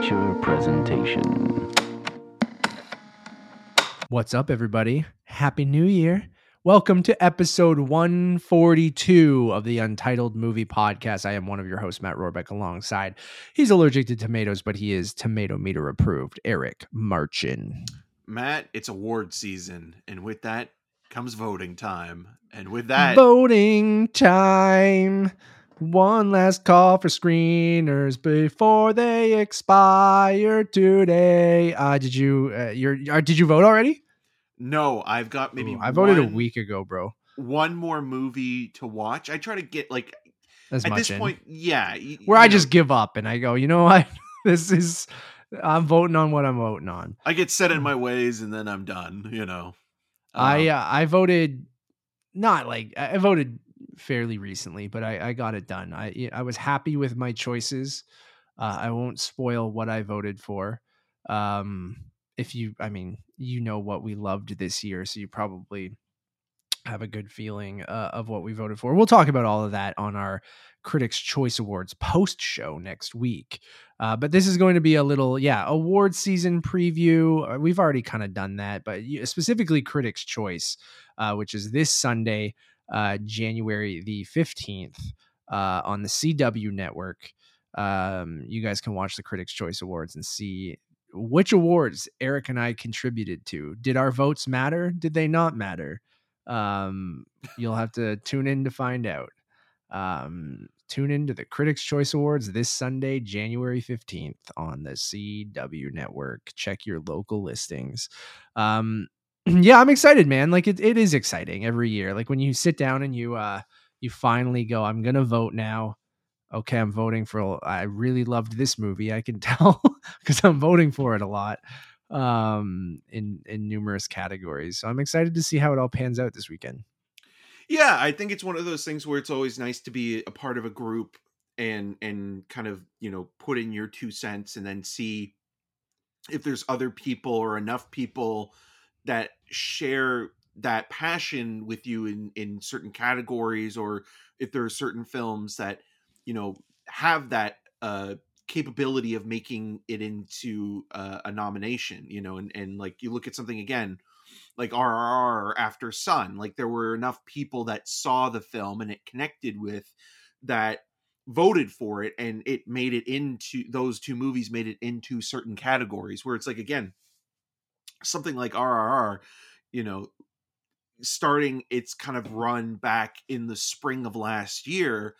Amateur presentation. What's up, everybody? Happy New Year. Welcome to episode 142 of the Untitled Movie Podcast. I am one of your hosts, Matt Rohrbeck, alongside. He's allergic to tomatoes, but he is tomato meter approved. Eric Marchin. Matt, it's award season, and with that comes voting time. And with that, Voting time. One last call for screeners before they expire today. Uh, did you uh, you're, uh, did you vote already? no, I've got maybe Ooh, I voted a week ago, bro. One more movie to watch. I try to get like As at this in. point, yeah. y- where I know, just give up and I go, you know what? this is I'm voting on what I'm voting on. I get set in my ways, and then I'm done. You know, I Um, uh, I voted not like I I voted fairly recently, but I, I got it done. I I was happy with my choices. Uh, I won't spoil what I voted for. Um, if you, I mean, you know what we loved this year, so you probably have a good feeling uh, of what we voted for. We'll talk about all of that on our Critics' Choice Awards post show next week. Uh, but this is going to be a little, yeah, award season preview. Uh, We've already kind of done that, but specifically Critics' Choice, uh, which is this Sunday, uh, January the 15th, uh, on the CW network. Um, you guys can watch the Critics' Choice Awards and see which awards Eric and I contributed to. Did our votes matter? Did they not matter? Um, you'll have to tune in to find out. Um, tune in to the Critics' Choice Awards this Sunday, January 15th on the CW network. Check your local listings. Um, yeah, I'm excited, man. Like it, it is exciting every year. Like when you sit down and you uh you finally go, I'm gonna vote now. Okay, I'm voting for I really loved this movie. I can tell because I'm voting for it a lot um in in numerous categories. So I'm excited to see how it all pans out this weekend. yeah, I think it's one of those things where it's always nice to be a part of a group and and kind of you know put in your two cents and then see if there's other people or enough people that share that passion with you in in certain categories or if there are certain films that you know have that uh capability of making it into uh, a nomination you know and and like you look at something again like RRR After Sun like there were enough people that saw the film and it connected with that voted for it and it made it into those two movies made it into certain categories where it's like again something like RRR you know starting its kind of run back in the spring of last year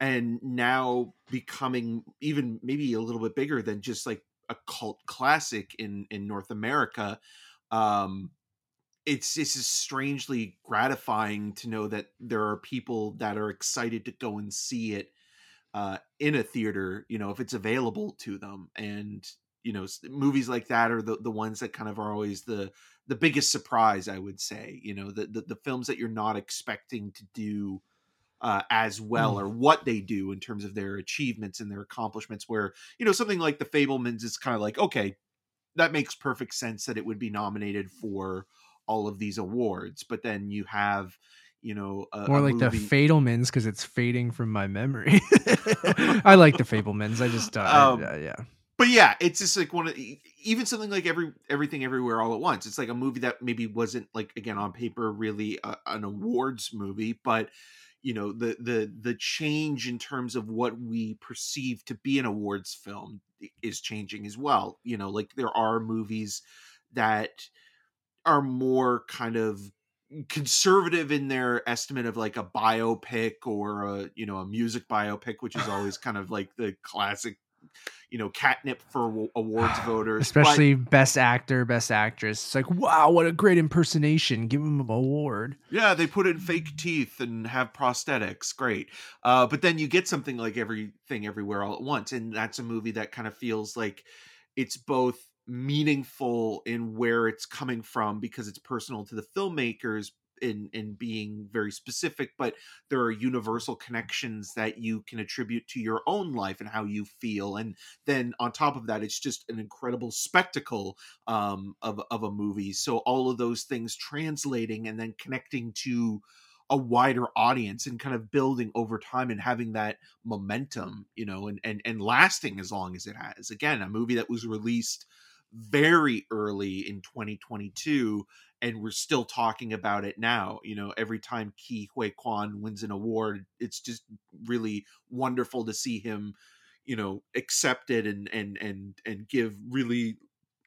and now becoming even maybe a little bit bigger than just like a cult classic in in North America um it's it's just strangely gratifying to know that there are people that are excited to go and see it uh in a theater you know if it's available to them. And you know movies like that are the the ones that kind of are always the the biggest surprise i would say you know the the, the films that you're not expecting to do uh, as well or what they do in terms of their achievements and their accomplishments where you know something like the fabelmans is kind of like okay that makes perfect sense that it would be nominated for all of these awards but then you have you know a, More a like movie- the Fabelmans because it's fading from my memory. I like the Fabelmans. I just uh, I- Um, uh, yeah. But yeah, it's just like one of even something like every everything everywhere all at once. It's like a movie that maybe wasn't like again on paper really a, an awards movie, but you know the the the change in terms of what we perceive to be an awards film is changing as well. You know, like there are movies that are more kind of conservative in their estimate of like a biopic or a you know a music biopic which is always kind of like the classic you know catnip for awards voters but- Especially best actor, best actress. It's like, wow, what a great impersonation. Give him an award. yeah they put in fake teeth and have prosthetics great uh but then you get something like everything everywhere all at once and that's a movie that kind of feels like it's both meaningful in where it's coming from because it's personal to the filmmakers in in being very specific but there are universal connections that you can attribute to your own life and how you feel and then on top of that it's just an incredible spectacle um of of a movie. So all of those things translating and then connecting to a wider audience and kind of building over time and having that momentum you know and and, and lasting as long as it has. Again a movie that was released very early in 2022 and we're still talking about it now you know every time Ke Huy Quan wins an award it's just really wonderful to see him you know accepted and and and and give really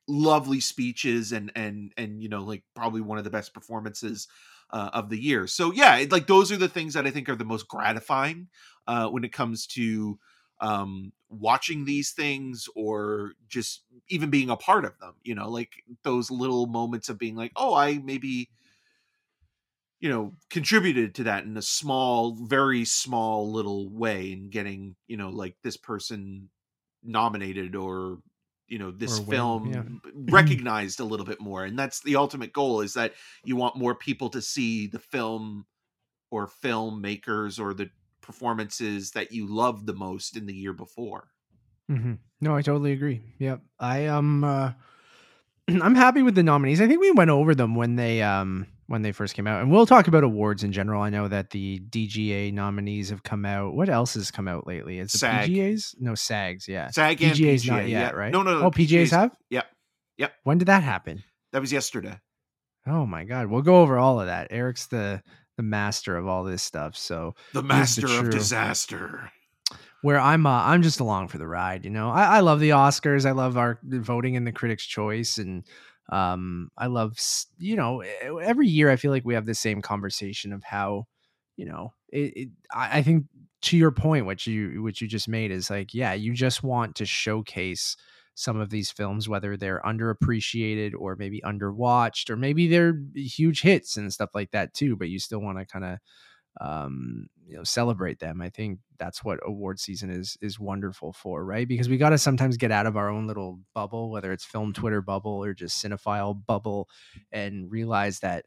lovely speeches and and and you know like probably one of the best performances uh, of the year. So yeah like those are the things that i think are the most gratifying uh, when it comes to um watching these things or just even being a part of them you know like those little moments of being like oh i maybe you know contributed to that in a small very small little way in getting you know like this person nominated or you know this win, film yeah. recognized a little bit more and that's the ultimate goal is that you want more people to see the film or filmmakers or the performances that you loved the most in the year before hmm No, I totally agree. Yep. I am. uh I'm happy with the nominees. I think we went over them when they um when they first came out. And we'll talk about awards in general. I know that the DGA nominees have come out. What else has come out lately? It's it SAG. PGAs? No, SAGs, yeah. SAG and PGA's PGA, not yet, yeah. right? No, no, no. Oh, PGAs have? Yep. Yep. When did that happen? That was yesterday. Oh my god. We'll go over all of that. Eric's the the master of all this stuff. So The Here's the master of disaster. where I'm uh, I'm just along for the ride. You know, I, I love the Oscars. I love our voting in the Critics' Choice, and um, I love you know every year I feel like we have the same conversation of how you know it. it I, I think to your point, what you what you just made is like, yeah, you just want to showcase some of these films, whether they're underappreciated or maybe underwatched, or maybe they're huge hits and stuff like that too. But you still want to kind of um you know celebrate them i think that's what award season is is wonderful for right because we got to sometimes get out of our own little bubble whether it's film twitter bubble or just cinephile bubble and realize that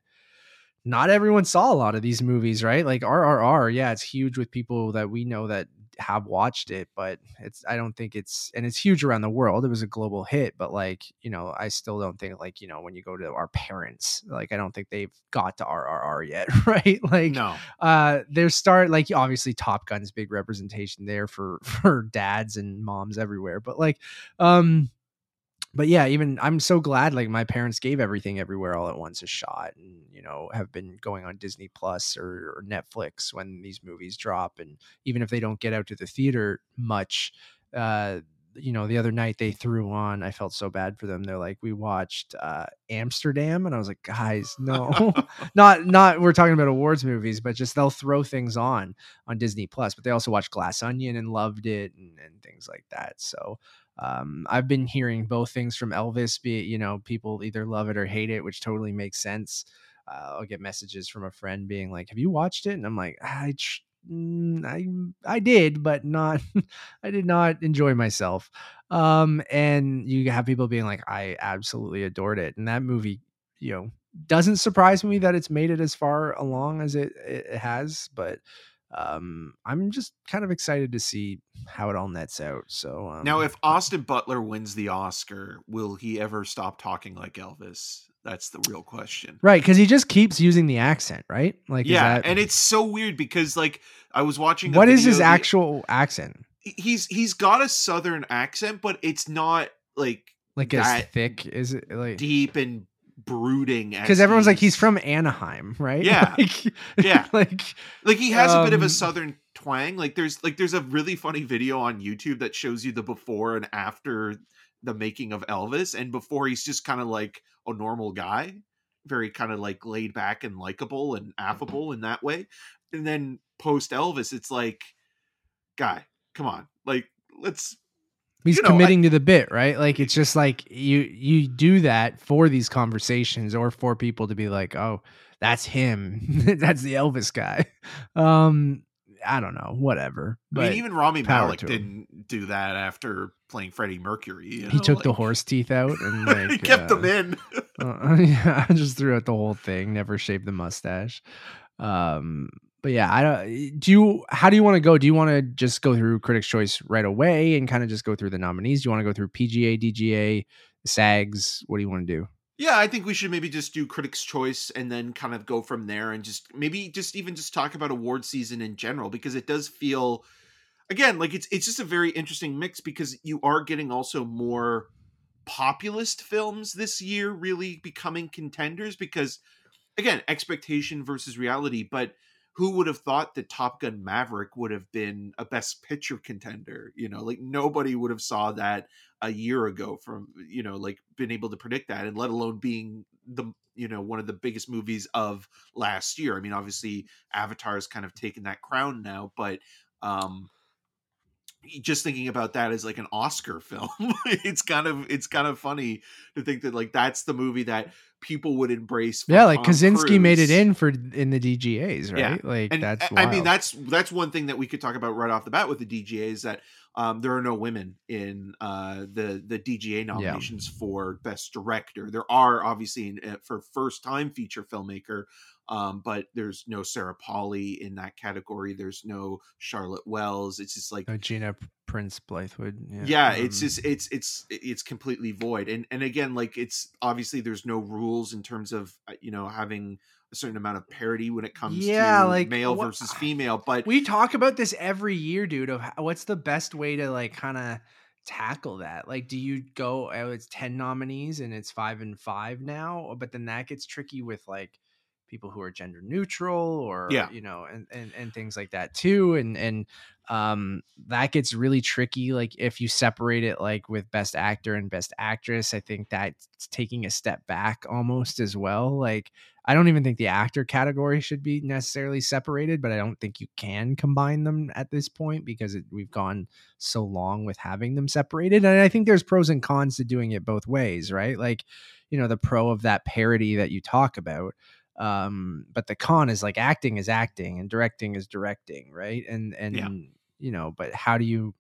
not everyone saw a lot of these movies right like rrr yeah it's huge with people that we know that have watched it but it's i don't think it's and it's huge around the world it was a global hit but like you know i still don't think like you know when you go to our parents like i don't think they've got to rrr yet right like No. uh there's start like obviously top gun's big representation there for for dads and moms everywhere but like um but yeah even i'm so glad like my parents gave everything everywhere all at once a shot and you know have been going on disney plus or, or netflix when these movies drop and even if they don't get out to the theater much uh you know the other night they threw on i felt so bad for them they're like we watched uh amsterdam? and i was like guys no. Not not we're talking about awards movies but just they'll throw things on on disney plus but they also watched glass onion and loved it and, and things like that so um, I've been hearing both things from Elvis. Be it, you know, people either love it or hate it, which totally makes sense. Uh, I'll get messages from a friend being like, "Have you watched it?" And I'm like, "I, tr- mm, I, I did, but not. I did not enjoy myself." Um, and you have people being like, "I absolutely adored it," and that movie, you know, doesn't surprise me that it's made it as far along as it, it has, but um i'm just kind of excited to see how it all nets out so um, Now, if Austin Butler wins the Oscar, will he ever stop talking like Elvis? That's the real question. right because he just keeps using the accent right like yeah, that- and it's so weird because like I was watching. what is his the- actual accent He's he's got a southern accent, but it's not like like as That- thick is it like deep and brooding. because everyone's like he's from anaheim right Yeah. Like- Yeah. like like he has a bit of a Um, southern twang like there's like there's a really funny video on youtube that shows you the before and after the making of elvis and before he's just kind of like a normal guy very kind of like laid back and likable and affable in that way and then post elvis it's like guy come on like let's he's you know, I- committing to the bit right like it's just like you you do that for these conversations or for people to be like oh that's him that's the elvis guy um i don't know whatever i but mean even rami malek to him. didn't do that after playing freddie mercury you he know, took the horse teeth out and like he kept uh, them in Uh, yeah, I just threw out the whole thing. Never shaved the mustache. Um, but yeah, I don't. Eh, do you? How do you want to go? Do you want to just go through Critics' Choice right away and kind of just go through the nominees? Do you want to go through PGA, DGA, SAGs? What do you want to do? Yeah, I think we should maybe just do Critics' Choice and then kind of go from there and just maybe just even just talk about award season in general because it does feel again like it's it's just a very interesting mix because you are getting also more populist films this year really becoming contenders because again expectation versus reality but who would have thought that top gun maverick would have been a best picture contender you know? Like nobody would have saw that a year ago from you know like been able to predict that and let alone being the you know one of the biggest movies of last year. I mean obviously avatar has kind of taken that crown now but um just thinking about that as like an Oscar film, it's kind of it's kind of funny to think that like that's the movie that people would embrace. Yeah, like Tom Kosinski Cruise. made it in for in the DGAs, right? Yeah. Like and, that's. I mean, that's that's one thing that we could talk about right off the bat with the DGAs that um, there are no women in uh, the the DGA nominations yeah. for best director. There are obviously in, uh, for first time feature filmmaker. Um, but there's no Sarah Polley in that category. There's no Charlotte Wells. It's just like no Gina Prince Bythewood. Yeah, yeah um, it's just it's it's it's completely void. And and again, like it's obviously there's no rules in terms of uh, you know having a certain amount of parity when it comes yeah, to like male what, versus female. But we talk about this every year, dude. Of what's the best way to like kind of tackle that? Like, do you go? Oh, it's ten nominees and it's five and five now, but then that gets tricky with like people who are gender neutral or yeah. you know and, and and things like that too and and um that gets really tricky like if you separate it like with best actor and best actress i think that's taking a step back almost as well like i don't even think the actor category should be necessarily separated but i don't think you can combine them at this point because it, we've gone so long with having them separated and i think there's pros and cons to doing it both ways right like you know the pro of that parody that you talk about um but the con is like acting is acting and directing is directing right and and yeah. you know but how do you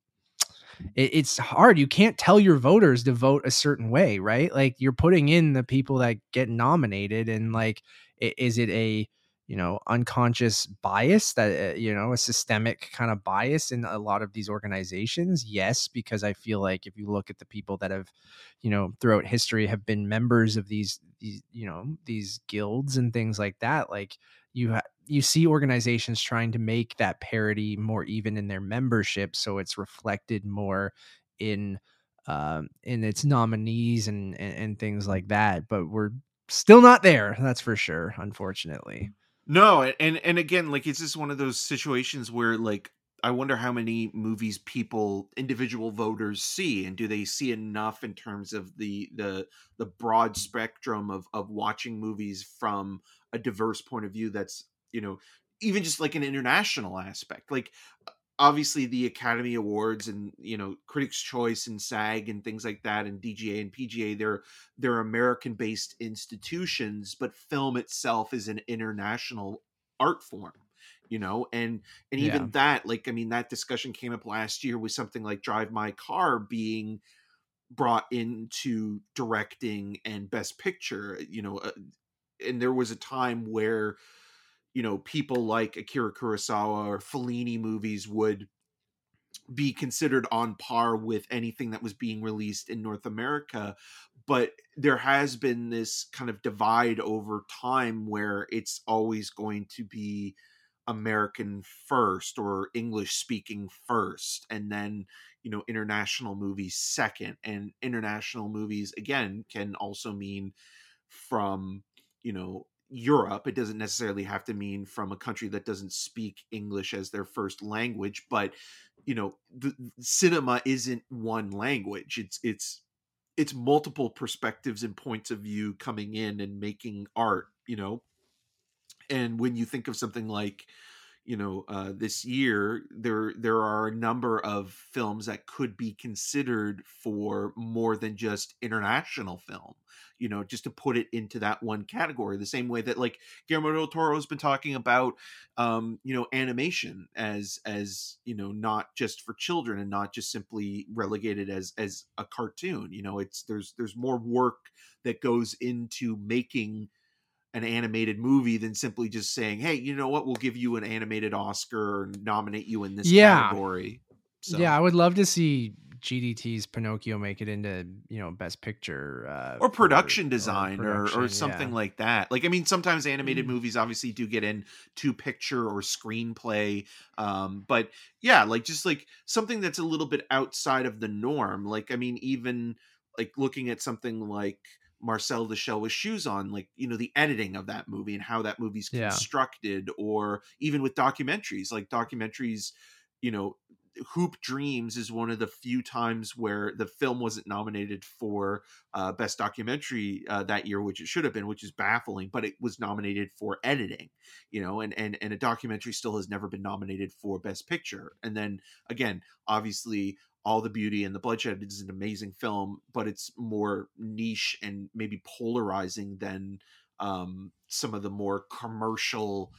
it, it's hard. You can't tell your voters to vote a certain way right? Like you're putting in the people that get nominated and like is it a you know unconscious bias that uh, you know a systemic kind of bias in a lot of these organizations? Yes because i feel like if you look at the people that have you know throughout history have been members of these these you know these guilds and things like that like you ha- you see organizations trying to make that parity more even in their membership so it's reflected more in um, in its nominees and, and and things like that but we're still not there that's for sure unfortunately. No, and and again, like it's just one of those situations where like I wonder how many movies people individual voters see and do they see enough in terms of the the the broad spectrum of of watching movies from a diverse point of view that's, you know, even just like an international aspect. Like obviously the Academy Awards and you know Critics' Choice and SAG and things like that and DGA and PGA they're they're American based institutions, but film itself is an international art form you know and and even yeah. that like i mean that discussion came up last year with something like drive my car being brought into directing and best picture you know uh, and there was a time where you know people like Akira Kurosawa or Fellini movies would be considered on par with anything that was being released in North America but there has been this kind of divide over time where it's always going to be American first or English speaking first and then you know international movies second. And international movies again can also mean from you know Europe. It doesn't necessarily have to mean from a country that doesn't speak English as their first language, but you know, the cinema isn't one language. It's it's it's multiple perspectives and points of view coming in and making art, you know. And when you think of something like you know uh, this year there there are a number of films that could be considered for more than just international film you know just to put it into that one category the same way that like Guillermo del Toro has been talking about um you know animation as as you know not just for children and not just simply relegated as as a cartoon you know it's there's there's more work that goes into making an animated movie than simply just saying, "Hey, you know what? We'll give you an animated Oscar or nominate you in this yeah. category." So. Yeah, I would love to see GDT's Pinocchio make it into you know Best Picture uh, or for- production design or, or, production, something yeah. like that. Like I mean, sometimes animated Mm. movies obviously do get in to picture or screenplay, um, but yeah, like just like something that's a little bit outside of the norm. Like I mean, even like looking at something like Marcel Shell with Shoes on, like you know the editing of that movie and how that movie's Yeah. constructed, or even with documentaries, like documentaries, you know. Hoop Dreams is one of the few times where the film wasn't nominated for uh, best documentary uh, that year, which it should have been, which is baffling. But it was nominated for editing, you know, and and and a documentary still has never been nominated for best picture. And then again, obviously, all the beauty and the bloodshed is an amazing film, but it's more niche and maybe polarizing than um, some of the more commercial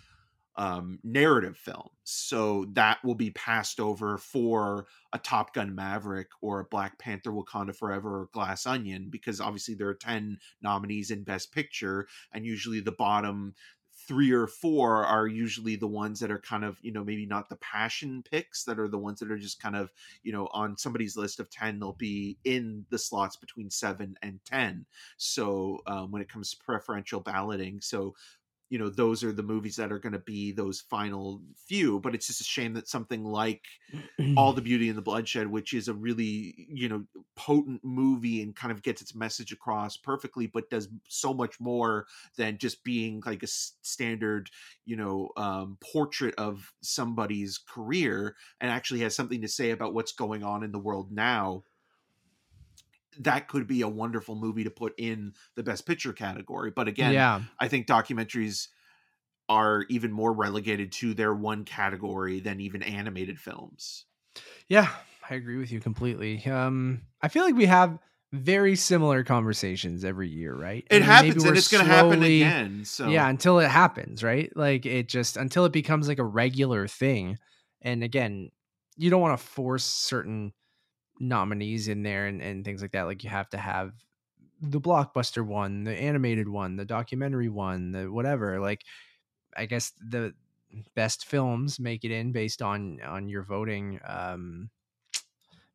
um, narrative films. So that will be passed over for a Top Gun Maverick or a Black Panther Wakanda Forever or Glass Onion because obviously there are 10 nominees in Best Picture, and usually the bottom three or four are usually the ones that are kind of you know maybe not the passion picks that are the ones that are just kind of you know on somebody's list of 10 they'll be in the slots between 7 and 10 so um, when it comes to preferential balloting so you know those are the movies that are going to be those final few but it's just a shame that something like all the beauty and the bloodshed which is a really you know potent movie and kind of gets its message across perfectly but does so much more than just being like a standard you know um, portrait of somebody's career and actually has something to say about what's going on in the world now that could be a wonderful movie to put in the best picture category but again yeah, I think documentaries are even more relegated to their one category than even animated films. yeah, I agree with you completely. Um, I feel like we have very similar conversations every year, right? It And maybe happens and it's going to happen again. So Yeah, until it happens, right? Like it just until it becomes like a regular thing. And again, you don't want to force certain nominees in there and, and things like that. Like you have to have the blockbuster one, the animated one, the documentary one, the whatever. Like I guess the best films make it in based on on your voting um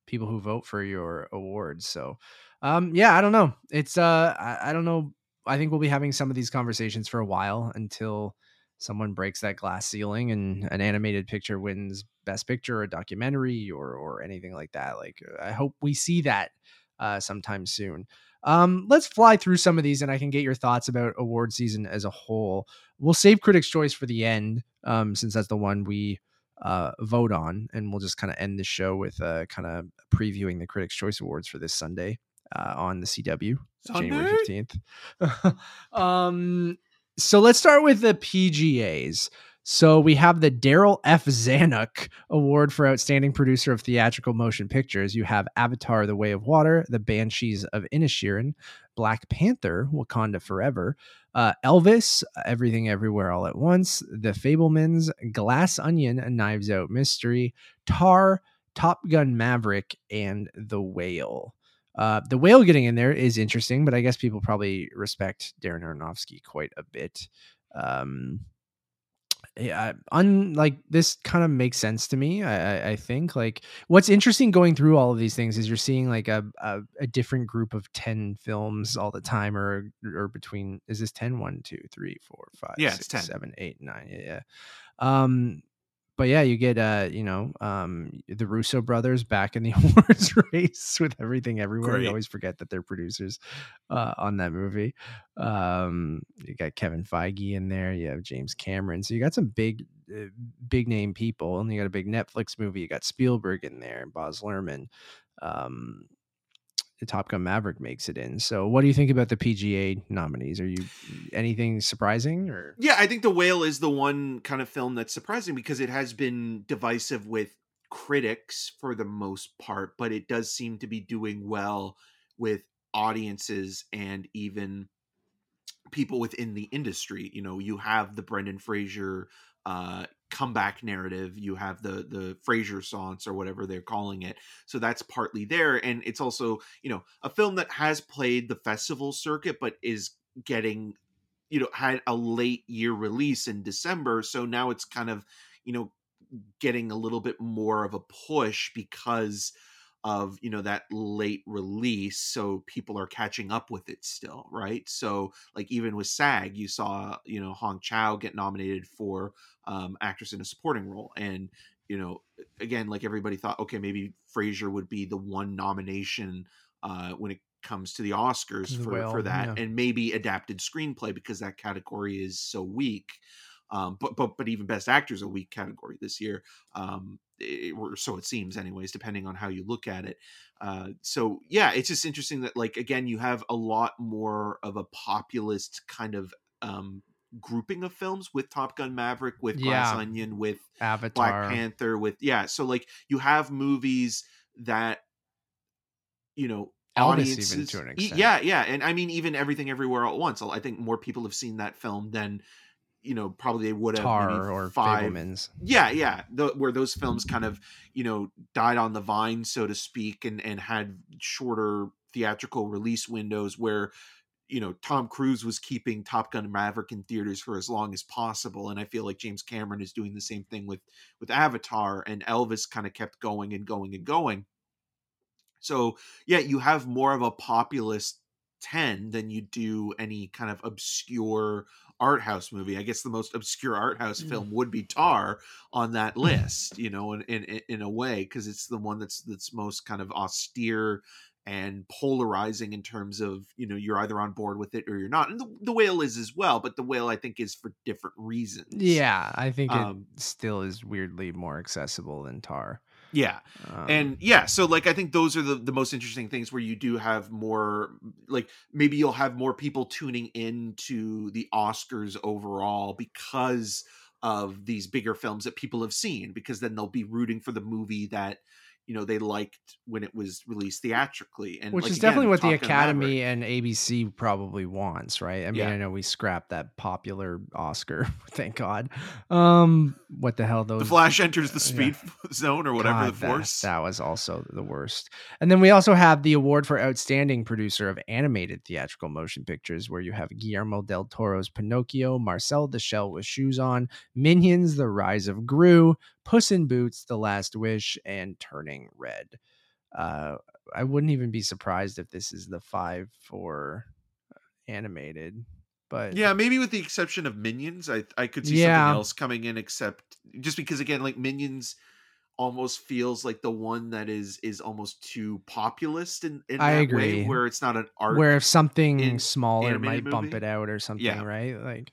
people who vote for your awards. So um yeah, I don't know. It's uh I, I don't know. I think we'll be having some of these conversations for a while until someone breaks that glass ceiling and an animated picture wins best picture or a documentary or or anything like that. Like I hope we see that uh sometime soon. Um, let's fly through some of these and I can get your thoughts about award season as a whole. We'll save Critics' Choice for the end, um, since that's the one we uh, vote on, and we'll just kind of end the show with uh, kind of previewing the Critics' Choice Awards for this Sunday uh, on the CW, January fifteenth. um, so let's start with the PGAs. So we have the Darryl F. Zanuck Award for Outstanding Producer of Theatrical Motion Pictures. You have Avatar: The Way of Water, The Banshees of Inisherin, Black Panther: Wakanda Forever, uh, Elvis: Everything Everywhere All at Once, The Fabelmans, Glass Onion: A Knives Out Mystery, Tar, Top Gun Maverick, and The Whale. Uh, the whale getting in there is interesting, but I guess people probably respect Darren Aronofsky quite a bit. Um, yeah, un like this kind of makes sense to me. I, I I think like what's interesting going through all of these things is you're seeing like a a, a different group of ten films all the time, or or between is this 10? 1, 2, 3, 4, 5, Yeah, it's 6, 10. 7, 8, 9. Yeah, yeah. Um, but yeah, you get uh, you know, um, the Russo brothers back in the awards race with everything everywhere. Great. You always forget that they're producers uh, on that movie. Um, you got Kevin Feige in there. You have James Cameron. So you got some big, uh, big name people, and you got a big Netflix movie. You got Spielberg in there, and Baz Luhrmann. Um, the Top Gun Maverick makes it in. So, what do you think about the PGA nominees? Are you anything surprising or? Yeah, I think The Whale is the one kind of film that's surprising because it has been divisive with critics for the most part, but it does seem to be doing well with audiences and even people within the industry. You know, you have the Brendan Fraser uh comeback narrative you have the the Fraser Sance or whatever they're calling it. So that's partly there and it's also you know a film that has played the festival circuit but is getting you know had a late year release in December. So now it's kind of you know getting a little bit more of a push because of you know that late release so people are catching up with it still right so like even with sag you saw you know hong chau get nominated for um actress in a supporting role and you know again like everybody thought okay maybe fraser would be the one nomination uh when it comes to the oscars for, Well, for that yeah. and maybe adapted screenplay because that category is so weak um, but but but even best actor is a weak category this year um, it- or so it seems anyways depending on how you look at it uh, so yeah it's just interesting that like again you have a lot more of a populist kind of um, grouping of films with top gun maverick with glass Yeah. onion with Avatar. black panther with yeah so like you have movies that you know Elvis even audiences to an extent. yeah yeah and i mean even everything everywhere all at once i think more people have seen that film than you know probably they would have maybe Tar or five Fabelmans. yeah yeah the, where those films kind of you know died on the vine so to speak and and had shorter theatrical release windows where you know tom cruise was keeping top gun maverick in theaters for as long as possible and i feel like james cameron is doing the same thing with with avatar and elvis kind of kept going and going and going so yeah you have more of a populist 10 than you do any kind of obscure art house movie i guess the most obscure art house Mm. film would be tar on that list you know in in, in a way because it's the one that's that's most kind of austere and polarizing in terms of you know you're either on board with it or you're not and the, the whale is as well but the whale i think is for different reasons Yeah, I think it um still is weirdly more accessible than Tar. Yeah. Um, and yeah so like i think those are the, the most interesting things where you do have more like maybe you'll have more people tuning into the oscars overall because of these bigger films that people have seen because then they'll be rooting for the movie that you know they liked when it was released theatrically and which like, is again, definitely what the Academy and ABC probably wants, right? I mean, Yeah. I know we scrapped that popular Oscar, thank God. Um, what the hell those the flash enters the yeah. speed zone or whatever God, the that- force That, was also the worst. And then we also have the award for outstanding producer of animated theatrical motion pictures, where you have Guillermo del Toro's Pinocchio, Marcel the Shell with Shoes On, Minions: The Rise of Gru, Puss in Boots: The Last Wish, and Turning Red. Uh, I wouldn't even be surprised if this is the five for animated. But Yeah, maybe with the exception of Minions, I I could see Yeah. something else coming in. Except just because again, like Minions almost feels like the one that is is almost too populist in, in I that agree. way, where it's not an art. where if something smaller might bump it out or something, Yeah. right? Like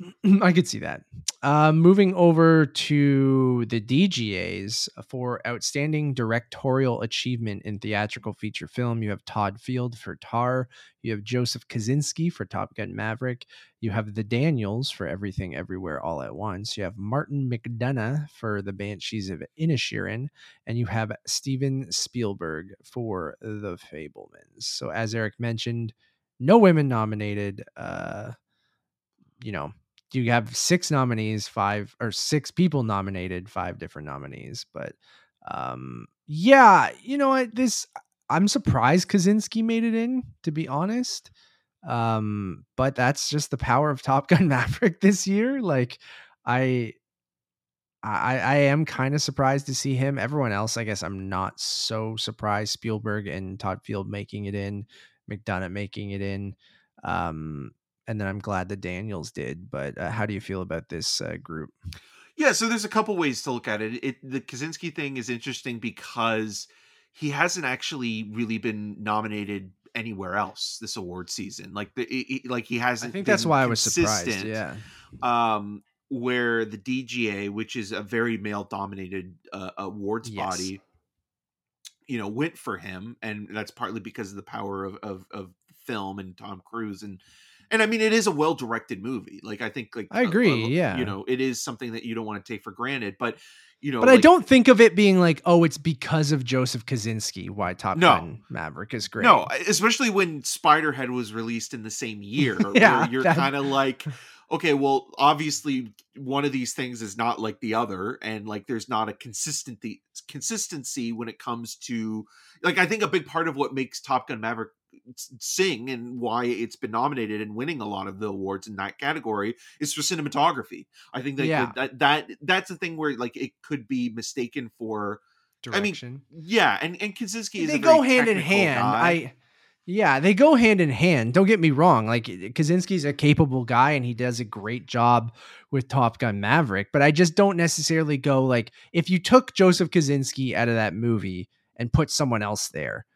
I could see that. Uh, moving over to the DGAs for outstanding directorial achievement in theatrical feature film, you have Todd Field for Tar, you have Joseph Kosinski for Top Gun Maverick, you have the Daniels for Everything Everywhere All at Once, you have Martin McDonagh for The Banshees of Inisherin, and you have Steven Spielberg for The Fabelmans. So as Eric mentioned, no women nominated. Uh, you know, you have six nominees, five or six people nominated, five different nominees. But um, yeah, you know what? This I'm surprised Kosinski made it in, to be honest. Um, but that's just the power of Top Gun Maverick this year. Like, I I, I am kind of surprised to see him. Everyone else, I guess, I'm not so surprised. Spielberg and Todd Field making it in, McDonagh making it in, um, and then I'm glad the Daniels did. But uh, how do you feel about this uh, group? Yeah, so there's a couple ways to look at it. it. The Kosinski thing is interesting because he hasn't actually really been nominated anywhere else this award season. Like the it- it- like he hasn't. I think that's why I was surprised. Yeah, um, where the DGA, which is a very male dominated uh, awards Yes. body, you know, went for him, and that's partly because of the power of, of of film and Tom Cruise and. And I mean, it is a well directed movie. Like I think, like I agree, yeah. you know, it is something that you don't want to take for granted. But you know, but I don't think of it being like, oh, it's because of Joseph Kosinski why Top No. Gun Maverick is great. No, especially when Spiderhead was released in the same year. Yeah, you're kind of like, okay, well, obviously one of these things is not like the other, and like there's not a consistency consistency when it comes to like I think a big part of what makes Top Gun Maverick sing and why it's been nominated and winning a lot of the awards in that category is for cinematography. I think that Yeah. that, that that's the thing where like it could be mistaken for direction. I mean, yeah, and and Kosinski is they go hand in hand. guy. I yeah, they go hand in hand. Don't get me wrong. Like Kosinski's a capable guy and he does a great job with Top Gun Maverick, but I just don't necessarily go like if you took Joseph Kosinski out of that movie and put someone else there,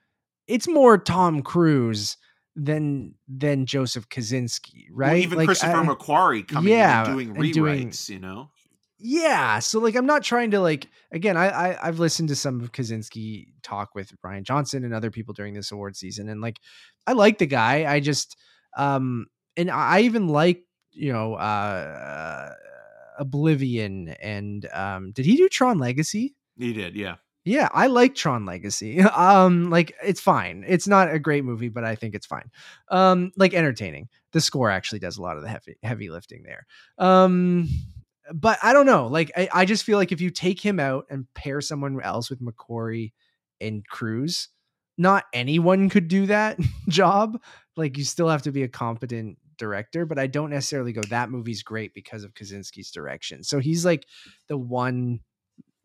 it's more Tom Cruise than than Joseph Kosinski, right? Well, even Like, Christopher I- McQuarrie coming yeah, in and doing rewrites, doing- you know. yeah so like i'm not trying to like again I, I i've listened to some of kosinski talk with Brian johnson and other people during this award season and like i like the guy i just um and i I even like you know uh oblivion and um did he do tron legacy He did, yeah. Yeah, I like Tron Legacy. Um, like it's fine. It's not a great movie, but I think it's fine. Um, like entertaining. The score actually does a lot of the heavy heavy lifting there. Um, but I don't know. Like I, I just feel like if you take him out and pair someone else with McQuarrie and Cruise, not anyone could do that job. Like you still have to be a competent director, but I don't necessarily go that movie's great because of Kosinski's direction. So he's like the one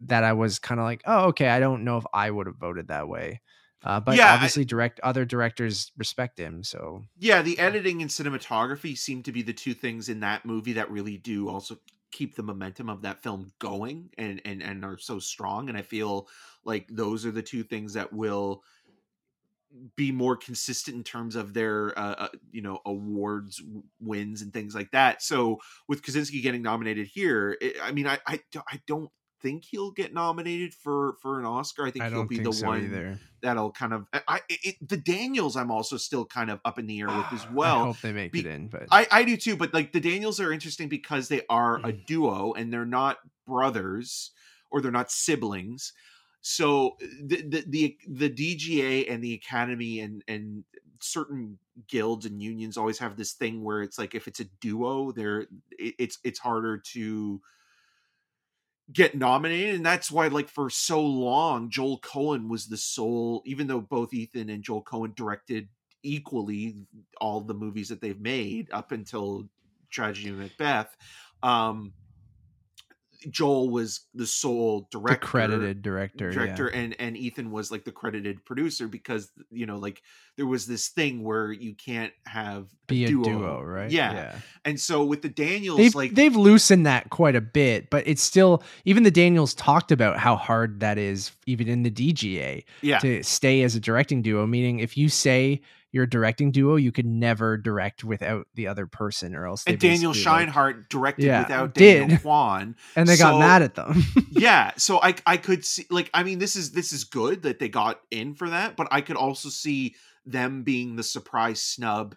that I was kind of like, oh, okay. I don't know if I would have voted that way. Uh, but Yeah, I- obviously, direct other directors respect him. So Yeah, the editing and cinematography seem to be the two things in that movie that really do also keep the momentum of that film going and and and are so strong and I feel like those are the two things that will be more consistent in terms of their uh, uh, you know awards wins and things like that. So with Kosinski getting nominated here, it, I mean I, I I don't think he'll get nominated for for an Oscar. I think I he'll be think the so one either. that'll kind of I, it, the Daniels I'm also still kind of up in the air with as well. I hope they make be- it in, but I, I do too, but like the Daniels are interesting because they are a Mm. duo and they're not brothers or they're not siblings. So the the the, the DGA and the Academy and and certain guilds and unions always have this thing where it's like if it's a duo, they're it, it's it's harder to get nominated and that's why like for so long Joel Coen was the sole even though both Ethan and Joel Coen directed equally all the movies that they've made up until Tragedy of Macbeth um Joel was the sole the director credited director, director yeah. and and Ethan was like the credited producer because you know like there was this thing where you can't have be a duo, right? yeah. and so with the Daniels They've, like they've loosened that quite a bit, but it's still even the Daniels talked about how hard that is, even in the DGA, yeah to stay as a directing duo. Meaning, if you say you're a directing duo, you could never direct without the other person, or else. and Daniel basically, like- directed Yeah, without did. Daniel Kwan and they got mad at them. yeah so i i could see like i mean this is this is good that they got in for that but i could also see them being the surprise snub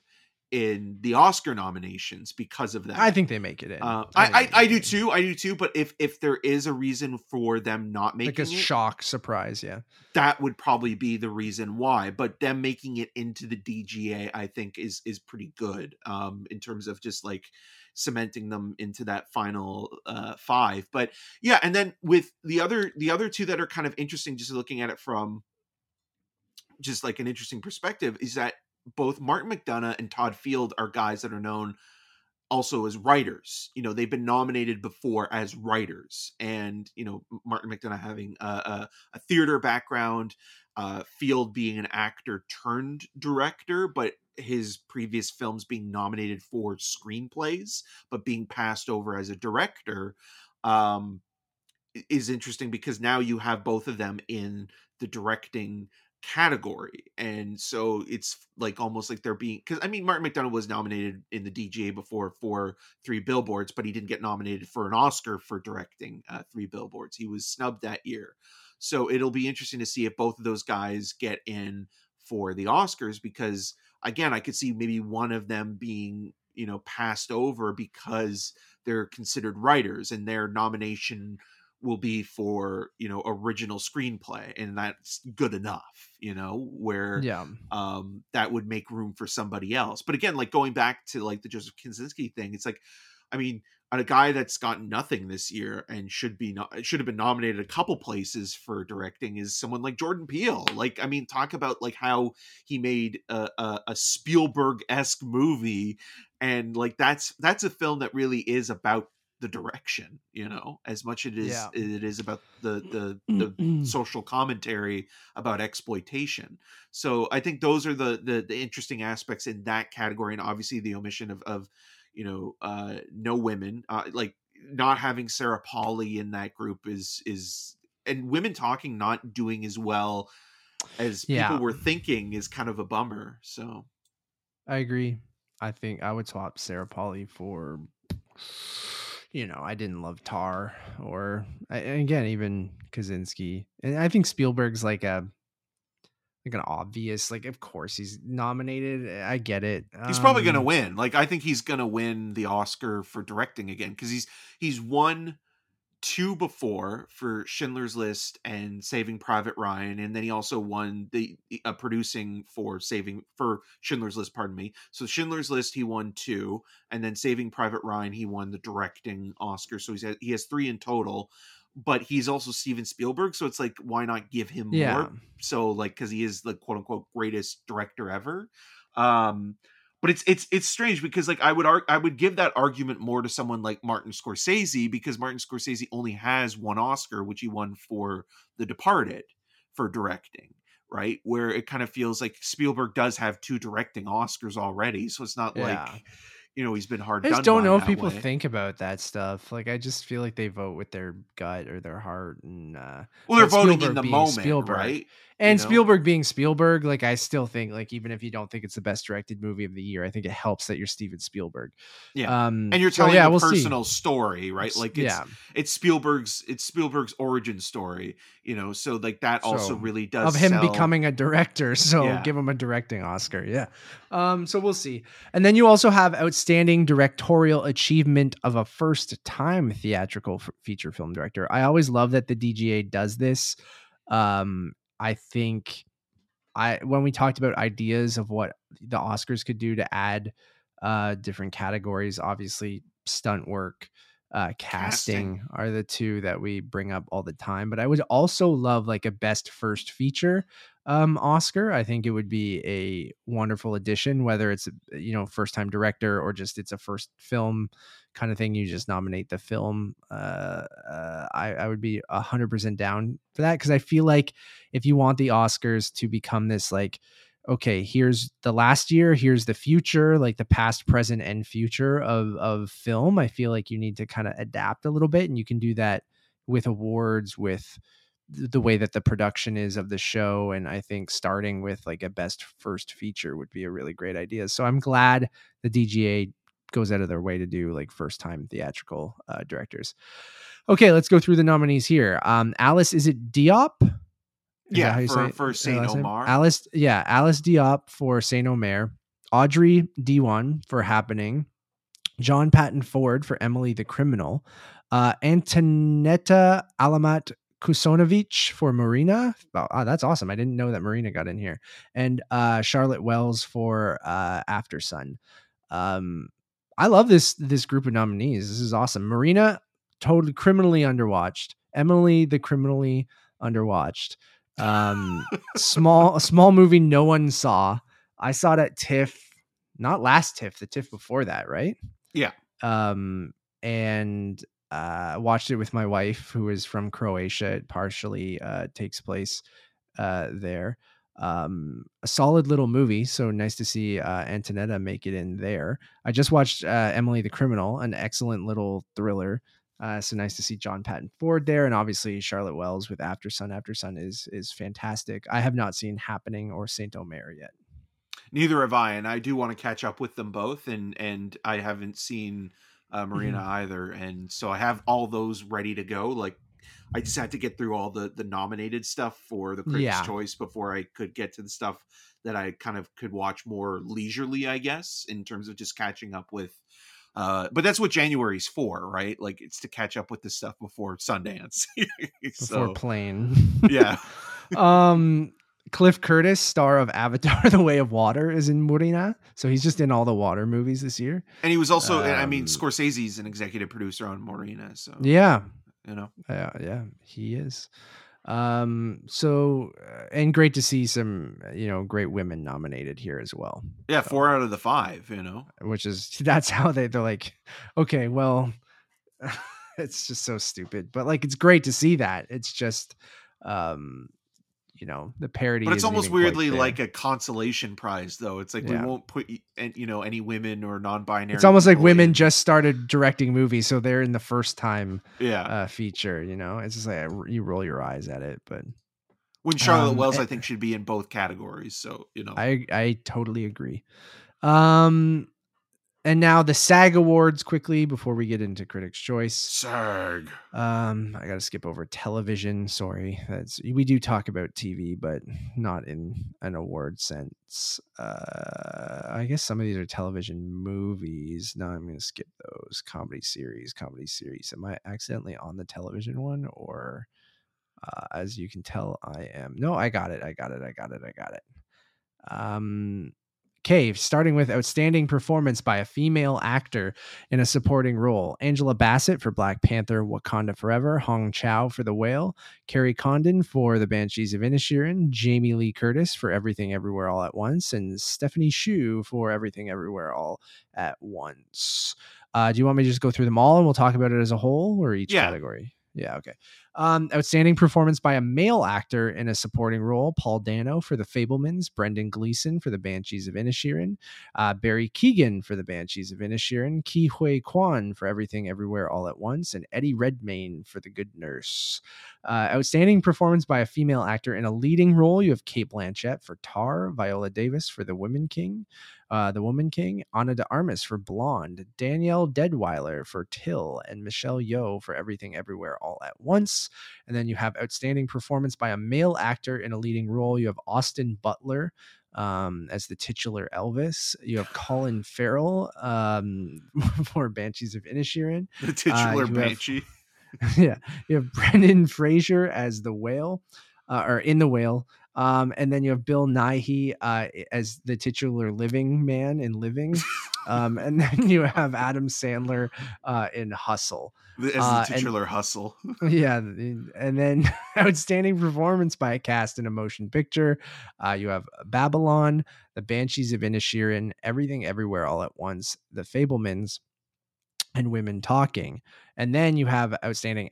in the oscar nominations because of that I think they make it in. uh, I, I, I do too. I do too. But if if there is a reason for them not Like making a it, shock surprise, yeah. that would probably be the reason why. But them making it into the DGA, I think, is is pretty good um, in terms of just like cementing them into that final uh, five. But yeah, and then with the other the other two that are kind of interesting, just looking at it from just like an interesting perspective, is that both Martin McDonagh and Todd Field are guys that are known also as writers. You know, they've been nominated before as writers, and you know, Martin McDonagh having a, a, a theater background, uh, Field being an actor turned director, but his previous films being nominated for screenplays, but being passed over as a director, um, is interesting because now you have both of them in the directing category and so it's like almost like they're being because i mean martin mcdonagh was nominated in the dga before for three billboards but he didn't get nominated for an oscar for directing uh, three billboards. He was snubbed that year. So it'll be interesting to see if both of those guys get in for the oscars because again i could see maybe one of them being you know passed over because they're considered writers and their nomination will be for you know original screenplay and that's good enough you know where Yeah. um that would make room for somebody else but again like going back to like the joseph kosinski thing it's like i mean a guy that's gotten nothing this year and should be not should have been nominated a couple places for directing is someone like jordan peele like i mean talk about like how he made a, a, a spielberg-esque movie and like that's that's a film that really is about the direction, you know, as much it is Yeah. it is about the the the social commentary about exploitation. So I think those are the, the the interesting aspects in that category, and obviously the omission of of you know uh no women, uh, like not having Sarah Polley in that group is is and women talking not doing as well as Yeah. people were thinking is kind of a bummer. So I agree. I think I would swap Sarah Polley for, you know, I didn't love Tar or again even Kosinski, and I think Spielberg's like a like an obvious like of course he's nominated. I get it. he's probably going to Um, win. Like I think he's going to win the Oscar for directing again because he's he's won two before for Schindler's List and Saving Private Ryan, and then he also won the uh, producing for Saving for Schindler's List. Pardon me. So Schindler's List he won two, and then Saving Private Ryan he won the directing Oscar. So he's he has three in total. But he's also Steven Spielberg, so it's like, why not give him Yeah. more? So like, because he is the quote unquote greatest director ever. Um, but it's it's it's strange because like I would I would give that argument more to someone like Martin Scorsese because Martin Scorsese only has one Oscar, which he won for The Departed for directing, right? Where it kind of feels like Spielberg does have two directing Oscars already, so it's not Yeah. like you know he's been hard. I just don't know if people way. think about that stuff. Like I just feel like they vote with their gut or their heart and uh Well, they're voting in the moment, Spielberg. right? And know? Spielberg being Spielberg, like I still think like even if you don't think it's the best directed movie of the year, I think it helps that you're Steven Spielberg. Yeah. Um And you're so, telling yeah, a we'll see. personal story, right? Like it's yeah, it's Spielberg's it's Spielberg's origin story, you know. So like that also really does of him sell- becoming a director. So Yeah. give him a directing Oscar. Yeah. Um, so we'll see. And then you also have outstanding directorial achievement of a first time theatrical f- feature film director. I always love that the DGA does this. Um, I think I when we talked about ideas of what the Oscars could do to add uh different categories, obviously stunt work, uh casting, Casting. are the two that we bring up all the time. But I would also love like a best first feature um Oscar. I think it would be a wonderful addition, whether it's you know first time director or just it's a first film kind of thing. You just nominate the film. Uh, uh I, I would be a hundred percent down for that because I feel like if you want the Oscars to become this like okay here's the last year here's the future like the past present and future of of film i feel like you need to kind of adapt a little bit and you can do that with awards with th- the way that the production is of the show and i think starting with like a best first feature would be a really great idea. So i'm glad the dga goes out of their way to do like first time theatrical uh, directors. Okay let's go through the nominees here. Um alice is it diop? Is Yeah, for- for Saint? Omar. Alice, yeah, Alice Diop for Saint Omer, Audrey Diwan for Happening, John Patton Ford for Emily the Criminal, uh, Antoneta Alamat Kusijanović for Marina. Oh, ah, that's awesome. I didn't know that Marina got in here. And uh, Charlotte Wells for uh, After Sun. Um, I love this this group of nominees. This is awesome. Marina, totally criminally underwatched. Emily, the criminally underwatched. Um, small a small movie no one saw. I saw it at TIFF, not last TIFF, the TIFF before that, right? Yeah. Um, and uh, watched it with my wife, who is from Croatia. It partially uh, takes place uh, there. Um, a solid little movie. So nice to see uh, Antoneta make it in there. I just watched uh, Emily the Criminal, an excellent little thriller. Uh, so nice to see John Patton Ford there, and obviously Charlotte Wells with After Sun. After Sun is is fantastic. I have not seen Happening or Saint Omer yet. Neither have I, and I do want to catch up with them both, and and I haven't seen uh, Marina Mm-hmm. either, and so I have all those ready to go. Like I just had to get through all the the nominated stuff for the Critics' Yeah. Choice before I could get to the stuff that I kind of could watch more leisurely, I guess, in terms of just catching up with. Uh, but that's what January's for, right? Like it's to catch up with the stuff before Sundance. Before so plane. yeah, um Cliff Curtis, star of Avatar: The Way of Water, is in Murina. So he's just in all the water movies this year. and he was also, and I mean, Um, Scorsese's an executive producer on Murina, so Yeah, you know, yeah, yeah, he is. Um, so uh, and great to see some, you know, great women nominated here as well. yeah, four out of the five, you know. Which is that's how they they're like, okay, well, it's just so stupid. But like it's great to see that. It's just um you know, the parody But it's almost weirdly like a consolation prize, though. It's like Yeah. we won't put you know any women or non-binary. it's almost like women in- just started directing movies, so they're in the first time yeah. uh, feature. You know, it's just like uh, you roll your eyes at it, but when Charlotte um, Wells, eh, I think, should be in both categories. So you know, I I totally agree. Um, and now the SAG Awards quickly before we get into Critics' Choice. Sarg. Um, I got to skip over television. Sorry, that's we do talk about TV, but not in an award sense. Uh, I guess some of these are television movies. No, I'm going to skip those. Comedy series, comedy series. Am I accidentally on the television one, or uh, as you can tell, I am. No, I got it. I got it. I got it. I got it. Um, Cave, starting with outstanding performance by a female actor in a supporting role. Angela Bassett for Black Panther Wakanda Forever, Hong Chau for The Whale, Kerry Condon for The Banshees of Inisherin, Jamie Lee Curtis for Everything Everywhere All at Once, and Stephanie Hsu for Everything Everywhere All at Once. Uh, do you want me to just go through them all and we'll talk about it as a whole or each Yeah. category? Yeah, okay. Um, outstanding performance by a male actor in a supporting role: Paul Dano for The Fabelmans, Brendan Gleeson for The Banshees of Inisherin, uh, Barry Keoghan for The Banshees of Inisherin, Ke Huy Quan for Everything Everywhere All at Once, and Eddie Redmayne for The Good Nurse. Uh, outstanding performance by a female actor in a leading role: you have Cate Blanchett for Tar, Viola Davis for The Woman King, uh, The Woman King, Ana de Armas for Blonde, Danielle Deadwyler for Till, and Michelle Yeoh for Everything Everywhere All at Once. And then you have outstanding performance by a male actor in a leading role. You have Austin Butler um, as the titular Elvis. You have Colin Farrell um, for Banshees of Inisherin. The titular you have- banshee. yeah, you have Brendan Fraser as the whale, uh, or in the whale. Um, and then you have Bill Nighy uh, as the titular living man in Living. Um, and then you have Adam Sandler uh, in Hustle. As uh, the and- titular hustle. yeah, and then outstanding performance by a cast in a motion picture. Uh, you have Babylon, The Banshees of Inisherin, Everything Everywhere All at Once, The Fabelmans, and Women Talking. And then you have outstanding.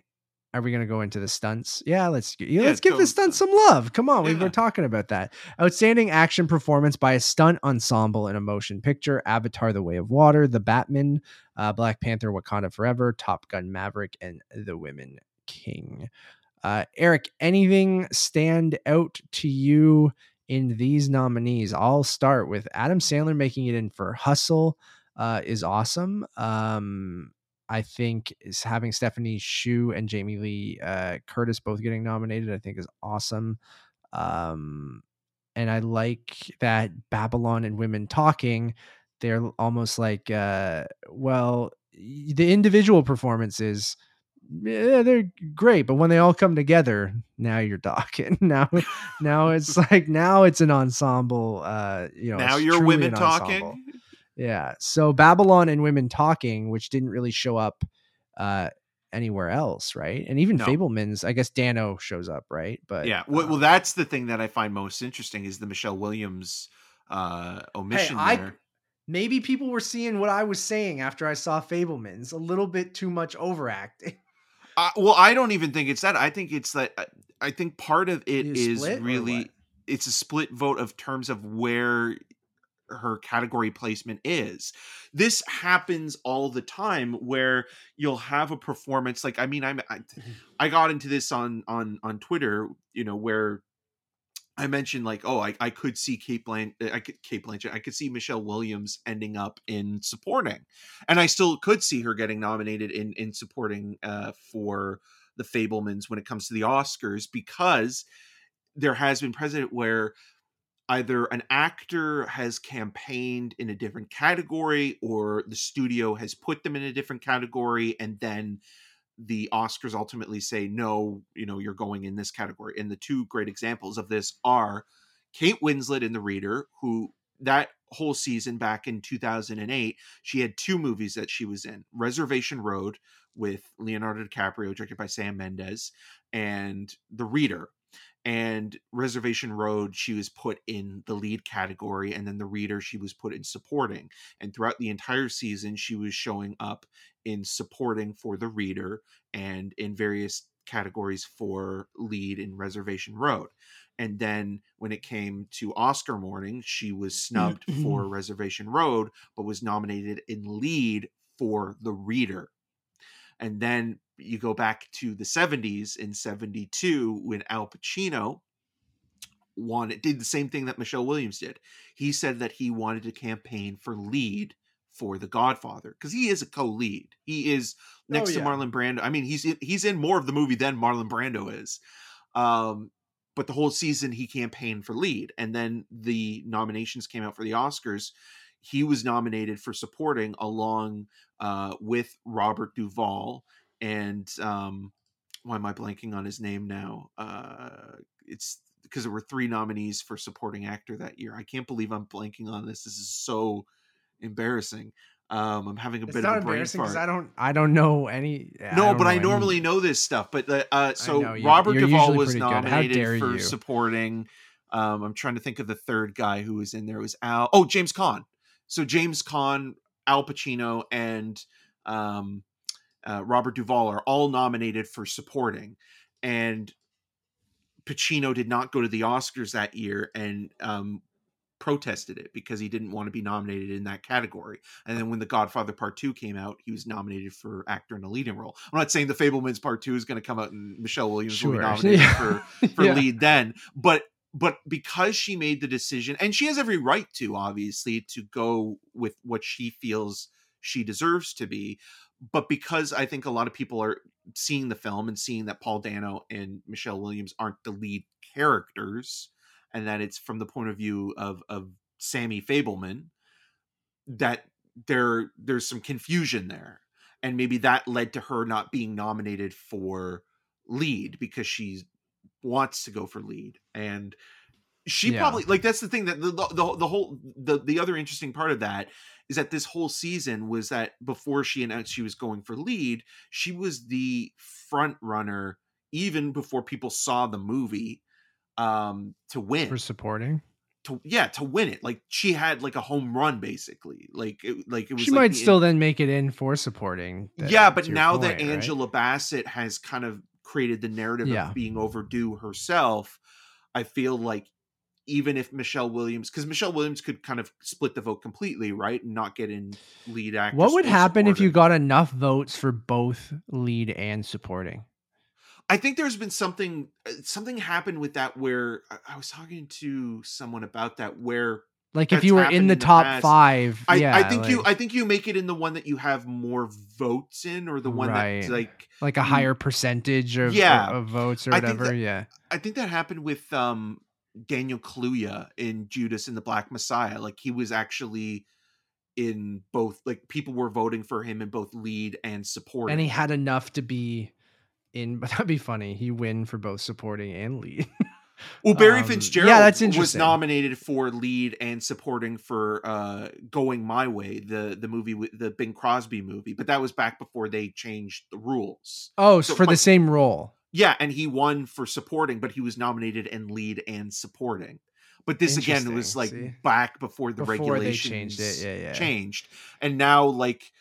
Are we going to go into the stunts? Yeah, let's yeah, let's give the stunts some love. Come on, we Yeah. were talking about that. Outstanding action performance by a stunt ensemble in a motion picture: Avatar: The Way of Water, The Batman, uh, Black Panther: Wakanda Forever, Top Gun: Maverick, and The Women King. Uh, Eric, anything stand out to you in these nominees? I'll start with Adam Sandler making it in for Hustle uh, is awesome. Um, I think is having Stephanie Hsu and Jamie Lee uh, Curtis both getting nominated. I think is awesome. Um, and I like that Babylon and Women Talking. They're almost like, uh, well, the individual performances, yeah, they're great, but when they all come together, now you're talking. now, now it's like now it's an ensemble. Uh, you know, now you're women talking. ensemble. Yeah. So Babylon and Women Talking, which didn't really show up uh anywhere else, right? And even No. Fabelmans, I guess Dano shows up, right? But yeah. Well, well, um, that's the thing that I find most interesting is the Michelle Williams uh omission I- there. maybe people were seeing what I was saying after I saw Fabelmans, a little bit too much overacting. Uh, well, I don't even think it's that. I think it's that. I, I think part of it You is really it's a split vote of terms of where her category placement is. This happens all the time where you'll have a performance like I mean I'm I, I got into this on on on Twitter, you know, where I mentioned like, oh, I, I could see Kate Blanch, I could Cate Blanchett, I could see Michelle Williams ending up in supporting, and I still could see her getting nominated in in supporting uh, for the Fabelmans when it comes to the Oscars because there has been precedent where either an actor has campaigned in a different category or the studio has put them in a different category and then the Oscars ultimately say no, you know, you're going in this category. And the two great examples of this are Kate Winslet in The Reader, who that whole season back in 2008, she had two movies that she was in Reservation Road with Leonardo DiCaprio, directed by Sam Mendes, and The Reader. And Reservation Road, she was put in the lead category, and then the reader, she was put in supporting. And throughout the entire season, she was showing up in supporting for the reader and in various categories for lead in Reservation Road. And then when it came to Oscar morning, she was mm, snubbed mm-hmm. for Reservation Road, but was nominated in lead for the reader. And then you go back to the 70s in 72 when Al Pacino wanted did the same thing that Michelle Williams did. He said that he wanted to campaign for lead for The Godfather because he is a co-lead. He is next Oh, to. Marlon Brando. I mean, he's in, he's in more of the movie than Marlon Brando is. Um, but the whole season he campaigned for lead, and then the nominations came out for the Oscars. He was nominated for supporting along uh, with Robert Duvall and um, why am I blanking on his name now? Uh, it's because there were three nominees for supporting actor that year. I can't believe I'm blanking on this. This is so embarrassing. Um, I'm having a It's bit of a brain fart. I don't I don't know any. no, don't but know I any- normally know this stuff. But uh, uh, so know, Robert Duvall was pretty good. How nominated for you. supporting. Um, I'm trying to think of the third guy who was in there. It was Al. Oh, James Caan. So James Caan, Al Pacino, and um, uh, Robert Duvall are all nominated for supporting, and Pacino did not go to the Oscars that year and um, protested it because he didn't want to be nominated in that category. And then when The Godfather Part Two came out, he was nominated for actor in a leading role. I'm not saying The Fabelmans Part Two is going to come out and Michelle Williams will be nominated Yeah. for for Yeah. lead then, but but because she made the decision, and she has every right to, obviously, to go with what she feels she deserves to be. But because I think a lot of people are seeing the film and seeing that Paul Dano and Michelle Williams aren't the lead characters, and that it's from the point of view of of Sammy Fabelman, that there there's some confusion there, and maybe that led to her not being nominated for lead because she wants to go for lead and she Yeah. probably like that's the thing that the, the the whole the the other interesting part of that is that this whole season was that before she announced she was going for lead she was the front runner even before people saw the movie um to win for supporting. to yeah to win it like she had like a home run basically like it like it was She like might the- still then make it in for supporting. that- yeah but now that point, right? angela bassett has kind of created the narrative Yeah. of being overdue herself i feel like even if michelle williams because michelle williams could kind of split the vote completely right and not get in lead actor What would happen if you got enough votes for both lead and supporting? i think there's been something uh, something happened with that where I was talking to someone about that where Like if you were in the in the top past. five, I, yeah, I think you I think you make it in the one that you have more votes in or the one Right. that's like like a higher percentage of, Yeah. of, of votes or whatever. that- yeah. I think that happened with um Daniel Kaluuya in Judas and the Black Messiah. Like he was actually in both like people were voting for him in both lead and support. And he had enough to be in, but that'd be funny. He win for both supporting and lead. well, Barry um, Fitzgerald yeah, that's was nominated for lead and supporting for uh Going My Way, the the movie with the Bing Crosby movie, but that was back before they changed the rules. oh, So, for the same role. Yeah, and he won for supporting, but he was nominated in lead and supporting. But this again was like see? back before the Before regulations changed it, yeah, yeah. changed, and now like,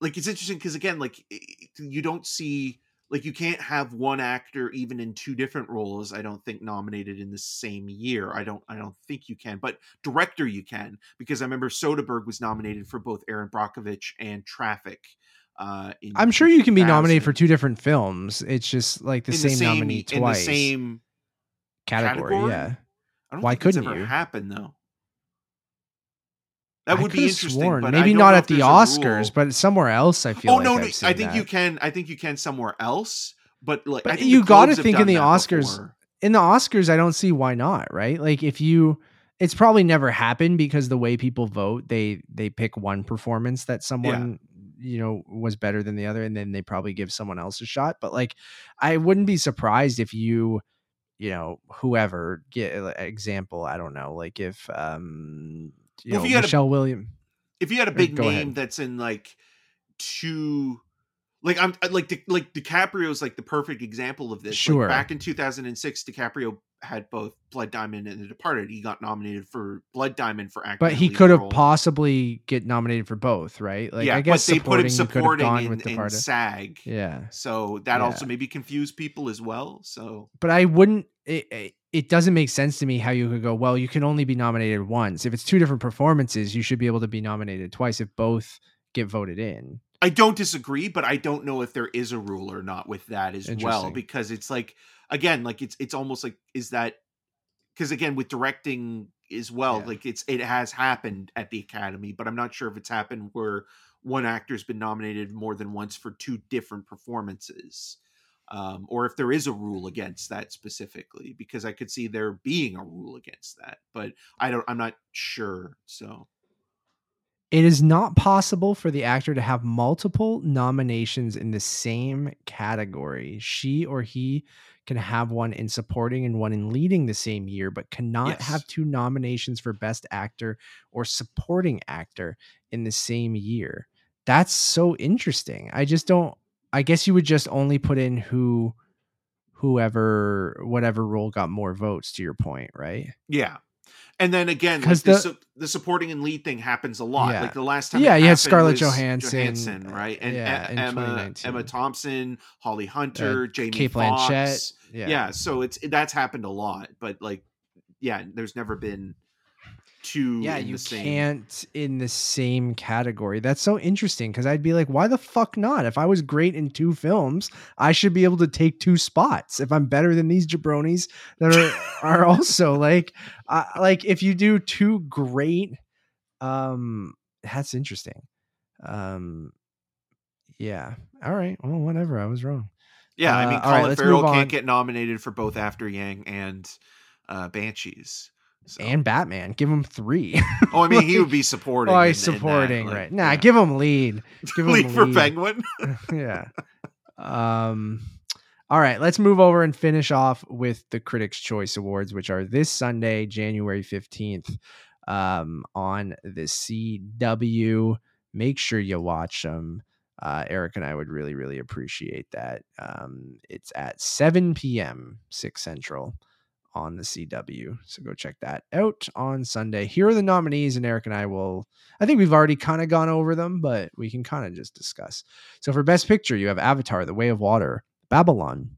like it's interesting because again, like you don't see like you can't have one actor even in two different roles. I don't think nominated in the same year. I don't. I don't think you can, but director you can because I remember Soderbergh was nominated for both Erin Brockovich and Traffic. Uh, in I'm sure you can be nominated for two different films. It's just like the, same, the same nominee in twice. the same category, category? yeah. I don't Why it's couldn't ever you? happened though. That I would be interesting, sworn. but maybe don't at the Oscars, but somewhere else. I feel oh like no, no, I think you can. I think you can somewhere else. But like, I But think you gotta think in the Oscars- before. in the Oscars, I don't see why not, right? Like if you it's probably never happened because the way people vote, they they pick one performance that someone you know was better than the other and then they probably give someone else a shot. But like I wouldn't be surprised if you you know whoever get example, I don't know, like if um you Well, if know you had a- Michelle William If you had a big go name ahead. that's in like two, like I'm uh, like Di- like DiCaprio is like the perfect example of this. Like, Sure. back in 2006, DiCaprio had both Blood Diamond and The Departed. He got nominated for Blood Diamond for acting. But he could have possibly get nominated for both, right? Like yeah, I guess but they put him supporting, you could have supporting gone in, with in. SAG. Yeah. So that Yeah. also maybe confused people as well. So but I wouldn't. It, it, it doesn't make sense to me how you could go. Well, you can only be nominated once. If it's two different performances, you should be able to be nominated twice if both get voted in. I don't disagree, but I don't know if there is a rule or not with that as well because it's like again, like it's it's almost like is that because again with directing as well, Yeah. like it's it has happened at the Academy, but I'm not sure if it's happened where one actor's been nominated more than once for two different performances. Um, or if there is a rule against that specifically, because I could see there being a rule against that, but I don't. I'm not sure. So It is not possible for the actor to have multiple nominations in the same category. She or he can have one in supporting and one in leading the same year, but cannot Yes. have two nominations for best actor or supporting actor in the same year. That's so interesting. I just don't I guess you would just only put in who whoever whatever role got more votes to your point, right? Yeah. And then again, like the, the- su- the supporting and lead thing happens a lot. Yeah. Like the last time, Yeah, you had Scarlett was Johansson, right? And yeah, E- Emma Emma Thompson, Holly uh, Hunter, Jamie Kate Foxx. Blanchett. Yeah. Yeah. so it's that's happened a lot, but like, yeah, there's never been two. yeah in you the same- can't in the same category. That's so interesting because i'd be like why the fuck not? If i was great in two films i should be able to take two spots if i'm better than these jabronis that are are also like uh, like if you do two great um that's interesting. Um yeah. All right. Well whatever. I was wrong. Yeah, I Uh, mean, right, Colin let's Farrell can't get nominated for both After Yang and uh, Banshees. So. and batman give him three oh, I mean, he would be supporting. oh in- in that, supporting like, right nah yeah. give him lead give him lead for. Penguin. yeah. Um all right, let's move over and finish off with the Critics Choice Awards, which are this Sunday, January 15th, um, on the CW. Make sure you watch them. Uh, Eric and I would really, really appreciate that. Um, it's at 7 p.m. 6 Central on the CW. So go check that out on Sunday. Here are the nominees, and Eric and I will. I think we've already kind of gone over them, but we can kind of just discuss. So for Best Picture, you have Avatar: The Way of Water, Babylon,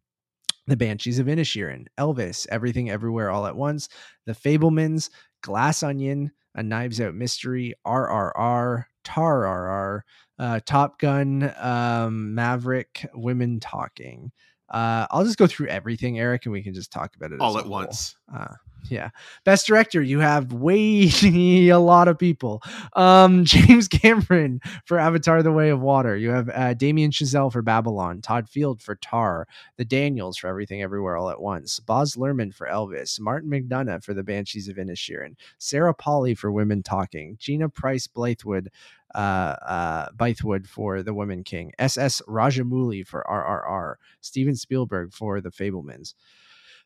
The Banshees of Inisherin, Elvis, Everything Everywhere All at Once, The Fabelmans, Glass Onion, A Knives Out Mystery, RRR, Tar RR, uh, Top Gun, um, Maverick, Women Talking. Uh, I'll just go through everything, Eric, and we can just talk about it all at whole. once. Uh, yeah. Best director, you have way a lot of people. Um, James Cameron for Avatar: The Way of Water. You have uh, Damien Chazelle for Babylon, Todd Field for Tar, The Daniels for Everything Everywhere All at Once, Baz Luhrmann for Elvis, Martin McDonagh for The Banshees of Inisherin, Sarah Polley for Women Talking, Gina Prince Bythewood uh, uh, Bythewood for The Woman King, S.S. Rajamouli for RRR, Steven Spielberg for The Fabelmans.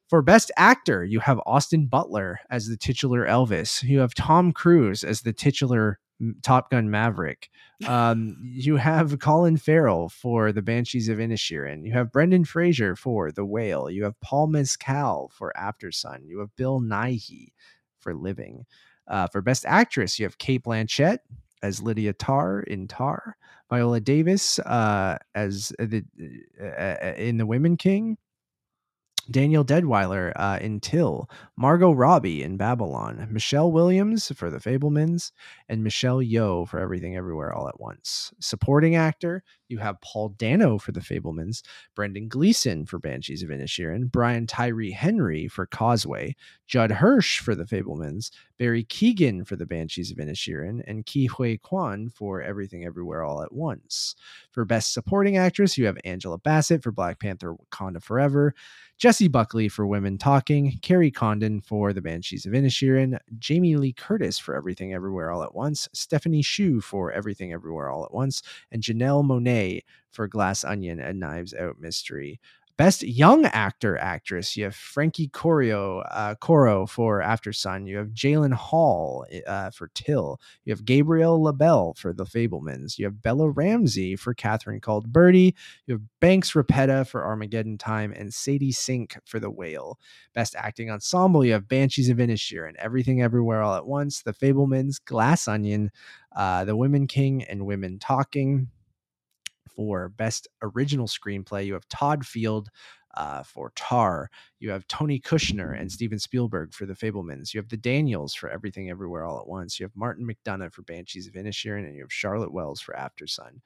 For Best Actor, you have Austin Butler as the titular Elvis. You have Tom Cruise as the titular Top Gun Maverick. Um, you have Colin Farrell for The Banshees of Inisherin. You have Brendan Fraser for The Whale. You have Paul Mescal for After Sun. You have Bill Nighy for Living. Uh, for Best Actress, you have Cate Blanchett as Lydia Tarr in Tar, Viola Davis uh, as the uh, in The Women King, Daniel Deadwyler uh, in Till, Margot Robbie in Babylon, Michelle Williams for The Fabelmans, and Michelle Yeoh for Everything Everywhere All at Once. Supporting actor, you have Paul Dano for The Fabelmans, Brendan Gleeson for Banshees of Inisherin, Brian Tyree Henry for Causeway, Judd Hirsch for The Fabelmans, Barry Keoghan for The Banshees of Inisherin, and Ke Huy Quan for Everything Everywhere All at Once. For Best Supporting Actress, you have Angela Bassett for Black Panther Wakanda Forever, Jessie Buckley for Women Talking, Kerry Condon for The Banshees of Inisherin, Jamie Lee Curtis for Everything Everywhere All at Once, Stephanie Hsu for Everything Everywhere All at Once, and Janelle Monáe for Glass Onion and Knives Out Mystery. Best Young Actor Actress, you have Frankie Corio, uh, Coro for After Sun. You have Jalyn Hall uh, for Till. You have Gabriel LaBelle for The Fabelmans. You have Bella Ramsey for Catherine Called Birdy. You have Banks Repeta for Armageddon Time and Sadie Sink for The Whale. Best Acting Ensemble, you have Banshees of Inisherin and Everything Everywhere All at Once, The Fablemans, Glass Onion, uh, The Women King, and Women Talking for Best Original Screenplay, you have Todd Field uh, for Tar. You have Tony Kushner and Steven Spielberg for The Fabelmans. You have the Daniels for Everything Everywhere All at Once. You have Martin McDonagh for Banshees of Inisherin, and you have Charlotte Wells for After Sun.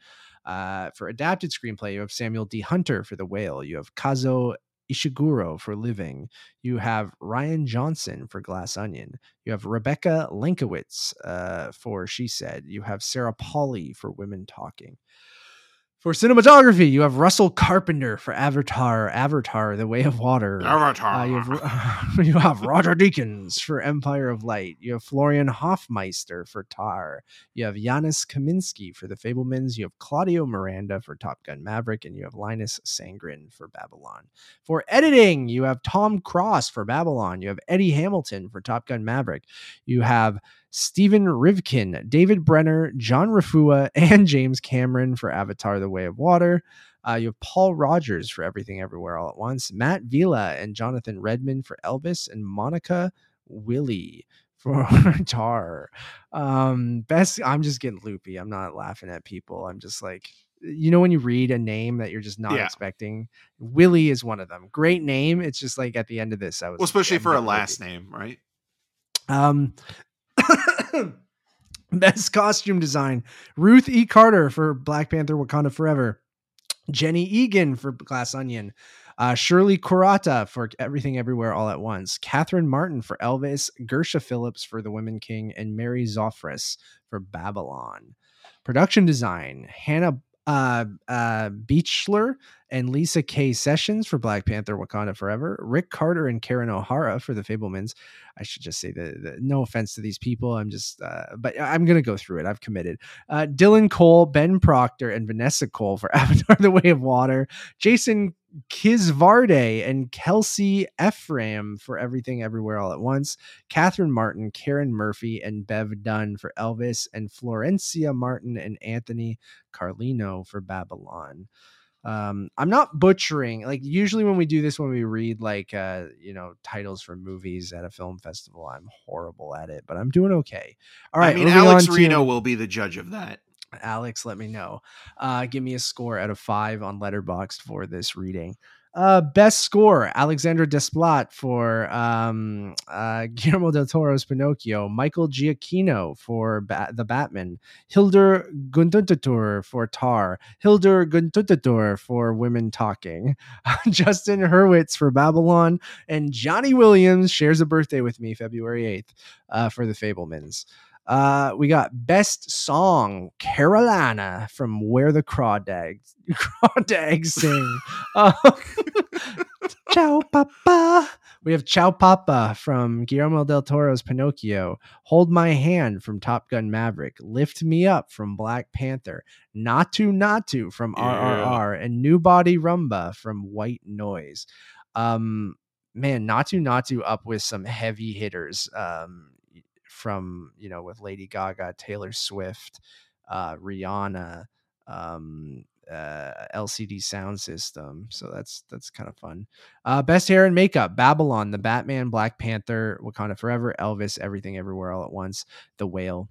Uh, for adapted screenplay, you have Samuel D. Hunter for The Whale. You have Kazuo Ishiguro for Living. You have Rian Johnson for Glass Onion. You have Rebecca Lenkiewicz uh, for She Said. You have Sarah Polley for Women Talking. For cinematography, you have Russell Carpenter for Avatar, Avatar: The Way of Water. Avatar. Uh, you, have, you have Roger Deakins for Empire of Light. You have Florian Hofmeister for Tar. You have Janusz Kaminski for The Fabelmans. You have Claudio Miranda for Top Gun Maverick, and you have Linus Sandgren for Babylon. For editing, you have Tom Cross for Babylon. You have Eddie Hamilton for Top Gun Maverick. You have Stephen Rivkin, David Brenner, John Refoua, and James Cameron for Avatar: The Way of Water. Uh, you have Paul Rogers for Everything Everywhere All at Once, Matt Villa and Jonathan Redmond for Elvis, and Monika Willi for Tar. Um, best. I'm just getting loopy. I'm not laughing at people. I'm just like, you know, when you read a name that you're just not Yeah. expecting. Willi is one of them. Great name. It's just like at the end of this, I was Well, especially I'm for a getting loopy. last name, right? Um, best costume design: Ruth E. Carter for Black Panther: Wakanda Forever, Jenny Eagan for Glass Onion, uh, Shirley Kurata for Everything Everywhere All at Once, Catherine Martin for Elvis, Gersha Phillips for The Women King, and Mary Zophres for Babylon. Production design: Hannah uh, uh, Beachler and Lisa K. Sessions for Black Panther: Wakanda Forever, Rick Carter and Karen O'Hara for The Fabelmans. I should just say that no offense to these people. I'm just, uh, but I'm gonna go through it. I've committed. Uh, Dylan Cole, Ben Proctor, and Vanessa Cole for Avatar: The Way of Water. Jason Kisvarday and Kelsey Ephraim for Everything Everywhere All at Once. Catherine Martin, Karen Murphy, and Bev Dunn for Elvis, and Florencia Martin and Anthony Carlino for Babylon um i'm not butchering like usually when we do this when we read like uh you know titles for movies at a film festival i'm horrible at it but i'm doing okay all right I mean, Alex on to- Reno will be the judge of that. Alex let me know. Uh give me a score out of five on letterboxd for this reading. Uh best score alexandre desplat for um uh guillermo del toro's pinocchio michael giacchino for ba- the batman hildur guðnadóttir for tar hildur guðnadóttir for women talking justin hurwitz for babylon and johnny williams shares a birthday with me february 8th uh, for the fabelmans uh, we got best song Carolina from Where the Crawdads Crawdads Sing. Uh, Ciao Papa. We have Ciao Papa from Guillermo del Toro's Pinocchio. Hold My Hand from Top Gun Maverick. Lift Me Up from Black Panther. Naatu Naatu from Yeah. RRR. And New Body Rumba from White Noise. Um, man, Naatu Naatu up with some heavy hitters. Um, from you know with Lady Gaga, Taylor Swift, uh, Rihanna, um, uh, LCD Soundsystem. So that's that's kind of fun. Uh, best hair and makeup: Babylon, The Batman, Black Panther, Wakanda Forever, Elvis, Everything Everywhere All at Once, The Whale.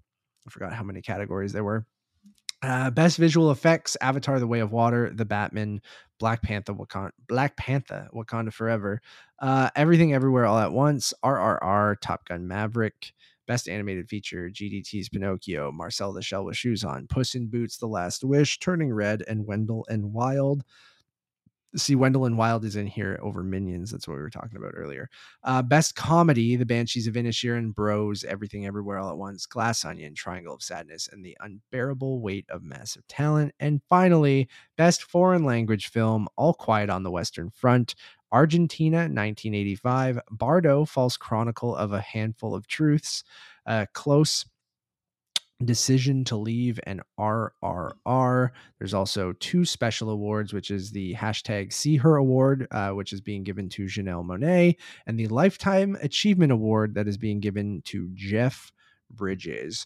I forgot how many categories there were. Uh, best visual effects: Avatar: The Way of Water, The Batman, Black Panther, Wakanda, Black Panther, Wakanda Forever, uh, Everything Everywhere All at Once, RRR, Top Gun Maverick. Best animated feature: GDT's Pinocchio, Marcel the Shell with Shoes On, Puss in Boots: The Last Wish, Turning Red, and Wendell and Wild. See, Wendell Wild is in here over Minions. That's what we were talking about earlier. Uh, best comedy: The Banshees of Inisherin, Bros, Everything Everywhere All at Once, Glass Onion, Triangle of Sadness, and The Unbearable Weight of Massive Talent. And finally, best foreign language film: All Quiet on the Western Front, Argentina, 1985, Bardo, False Chronicle of a Handful of Truths, uh, Close, Decision to Leave and RRR. There's also two special awards, which is the hashtag See Her Award, uh, which is being given to Janelle Monáe, and the Lifetime Achievement Award that is being given to Jeff Bridges.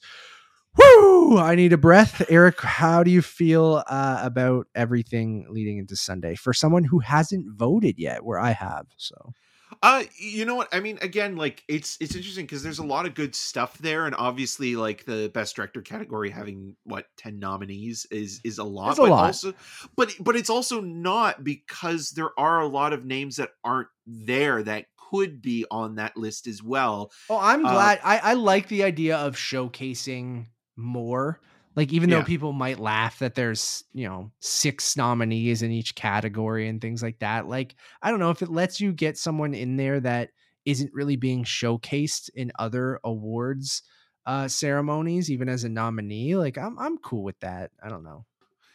Woo! I need a breath. Eric, how do you feel uh, about everything leading into Sunday for someone who hasn't voted yet, where I have? So, uh, you know what? I mean, again, like it's it's interesting because there's a lot of good stuff there, and obviously, like the best director category having what ten nominees is is a lot. It's a but lot. Also, but but it's also not because there are a lot of names that aren't there that could be on that list as well. Oh, I'm Uh, glad. I, I like the idea of showcasing more. Like, even though people might laugh that there's, you know, six nominees in each category and things like that. Like, I don't know if it lets you get someone in there that isn't really being showcased in other awards uh ceremonies, even as a nominee. Like, I'm I'm cool with that. I don't know.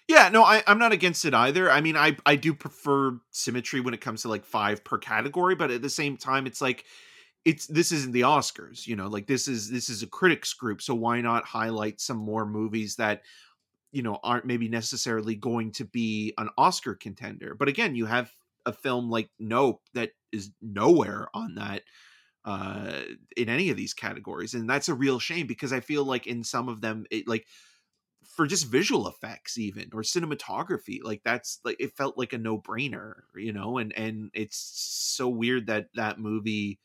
Yeah, no, I, I'm not against it either. I mean, I I do prefer symmetry when it comes to like five per category, but at the same time, it's like it's this isn't the Oscars, you know, like this is this is a critics group, so why not highlight some more movies that you know aren't maybe necessarily going to be an Oscar contender? But again, you have a film like Nope that is nowhere on that uh in any of these categories and that's a real shame because i feel like in some of them it like for just visual effects even or cinematography like that's like it felt like a no-brainer you know and and it's so weird that that movie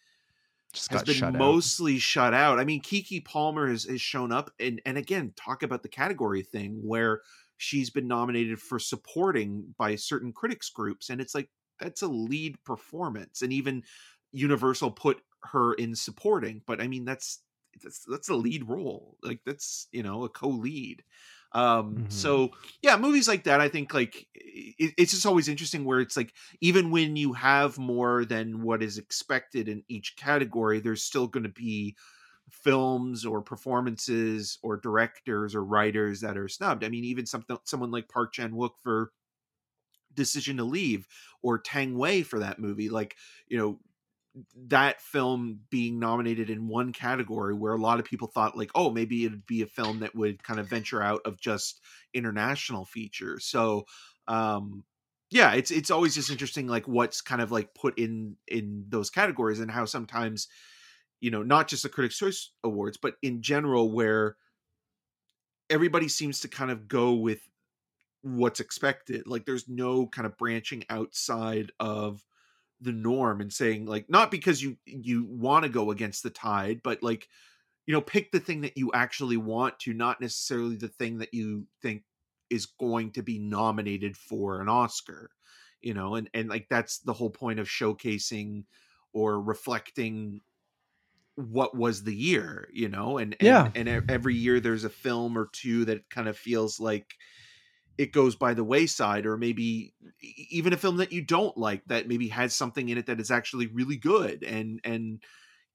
Just has got been shut out. mostly shut out i mean keke palmer has, has shown up and and again talk about the category thing where she's been nominated for supporting by certain critics groups and it's like that's a lead performance and even universal put her in supporting but i mean that's that's that's a lead role like that's you know a co-lead um Mhm. so yeah movies like that i think like it, it's just always interesting where it's like even when you have more than what is expected in each category there's still going to be films or performances or directors or writers that are snubbed i mean even something someone like park chan-wook for decision to leave or tang wei for that movie like you know that film being nominated in one category where a lot of people thought like oh maybe it'd be a film that would kind of venture out of just international features. So um yeah it's it's always just interesting like what's kind of like put in in those categories and how sometimes you know not just the critics choice awards but in general where everybody seems to kind of go with what's expected. Like there's no kind of branching outside of the norm and saying like not because you you want to go against the tide but like you know pick the thing that you actually want to not necessarily the thing that you think is going to be nominated for an oscar you know and and like that's the whole point of showcasing or reflecting what was the year you know and and, Yeah. and every year there's a film or two that kind of feels like it goes by the wayside or maybe even a film that you don't like that maybe has something in it that is actually really good and and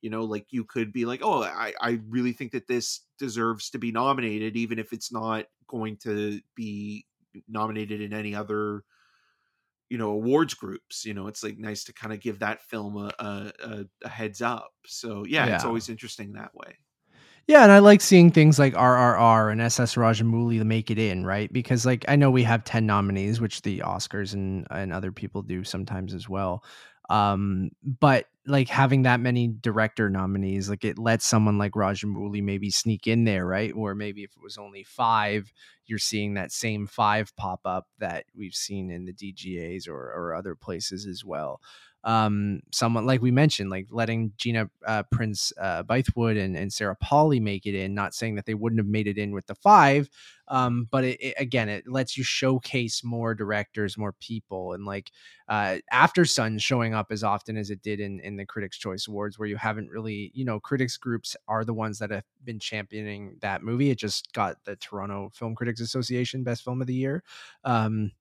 you know like you could be like oh i i really think that this deserves to be nominated even if it's not going to be nominated in any other you know awards groups you know it's like nice to kind of give that film a a, a, a heads up. So yeah, it's always interesting that way Yeah, and I like seeing things like RRR and SS Rajamouli make it in, right? Because like I know we have 10 nominees, which the Oscars and and other people do sometimes as well. Um, but like having that many director nominees, like it lets someone like Rajamouli maybe sneak in there, right? Or maybe if it was only five, you're seeing that same five pop up that we've seen in the DGAs or or other places as well um someone like we mentioned like letting gina uh, prince uh bythewood and, and sarah Polley make it in not saying that they wouldn't have made it in with the five um but it, it- again it lets you showcase more directors more people and like uh after sun showing up as often as it did in in the critics choice awards where you haven't really you know critics groups are the ones that have been championing that movie. It just got the toronto film critics association best film of the year um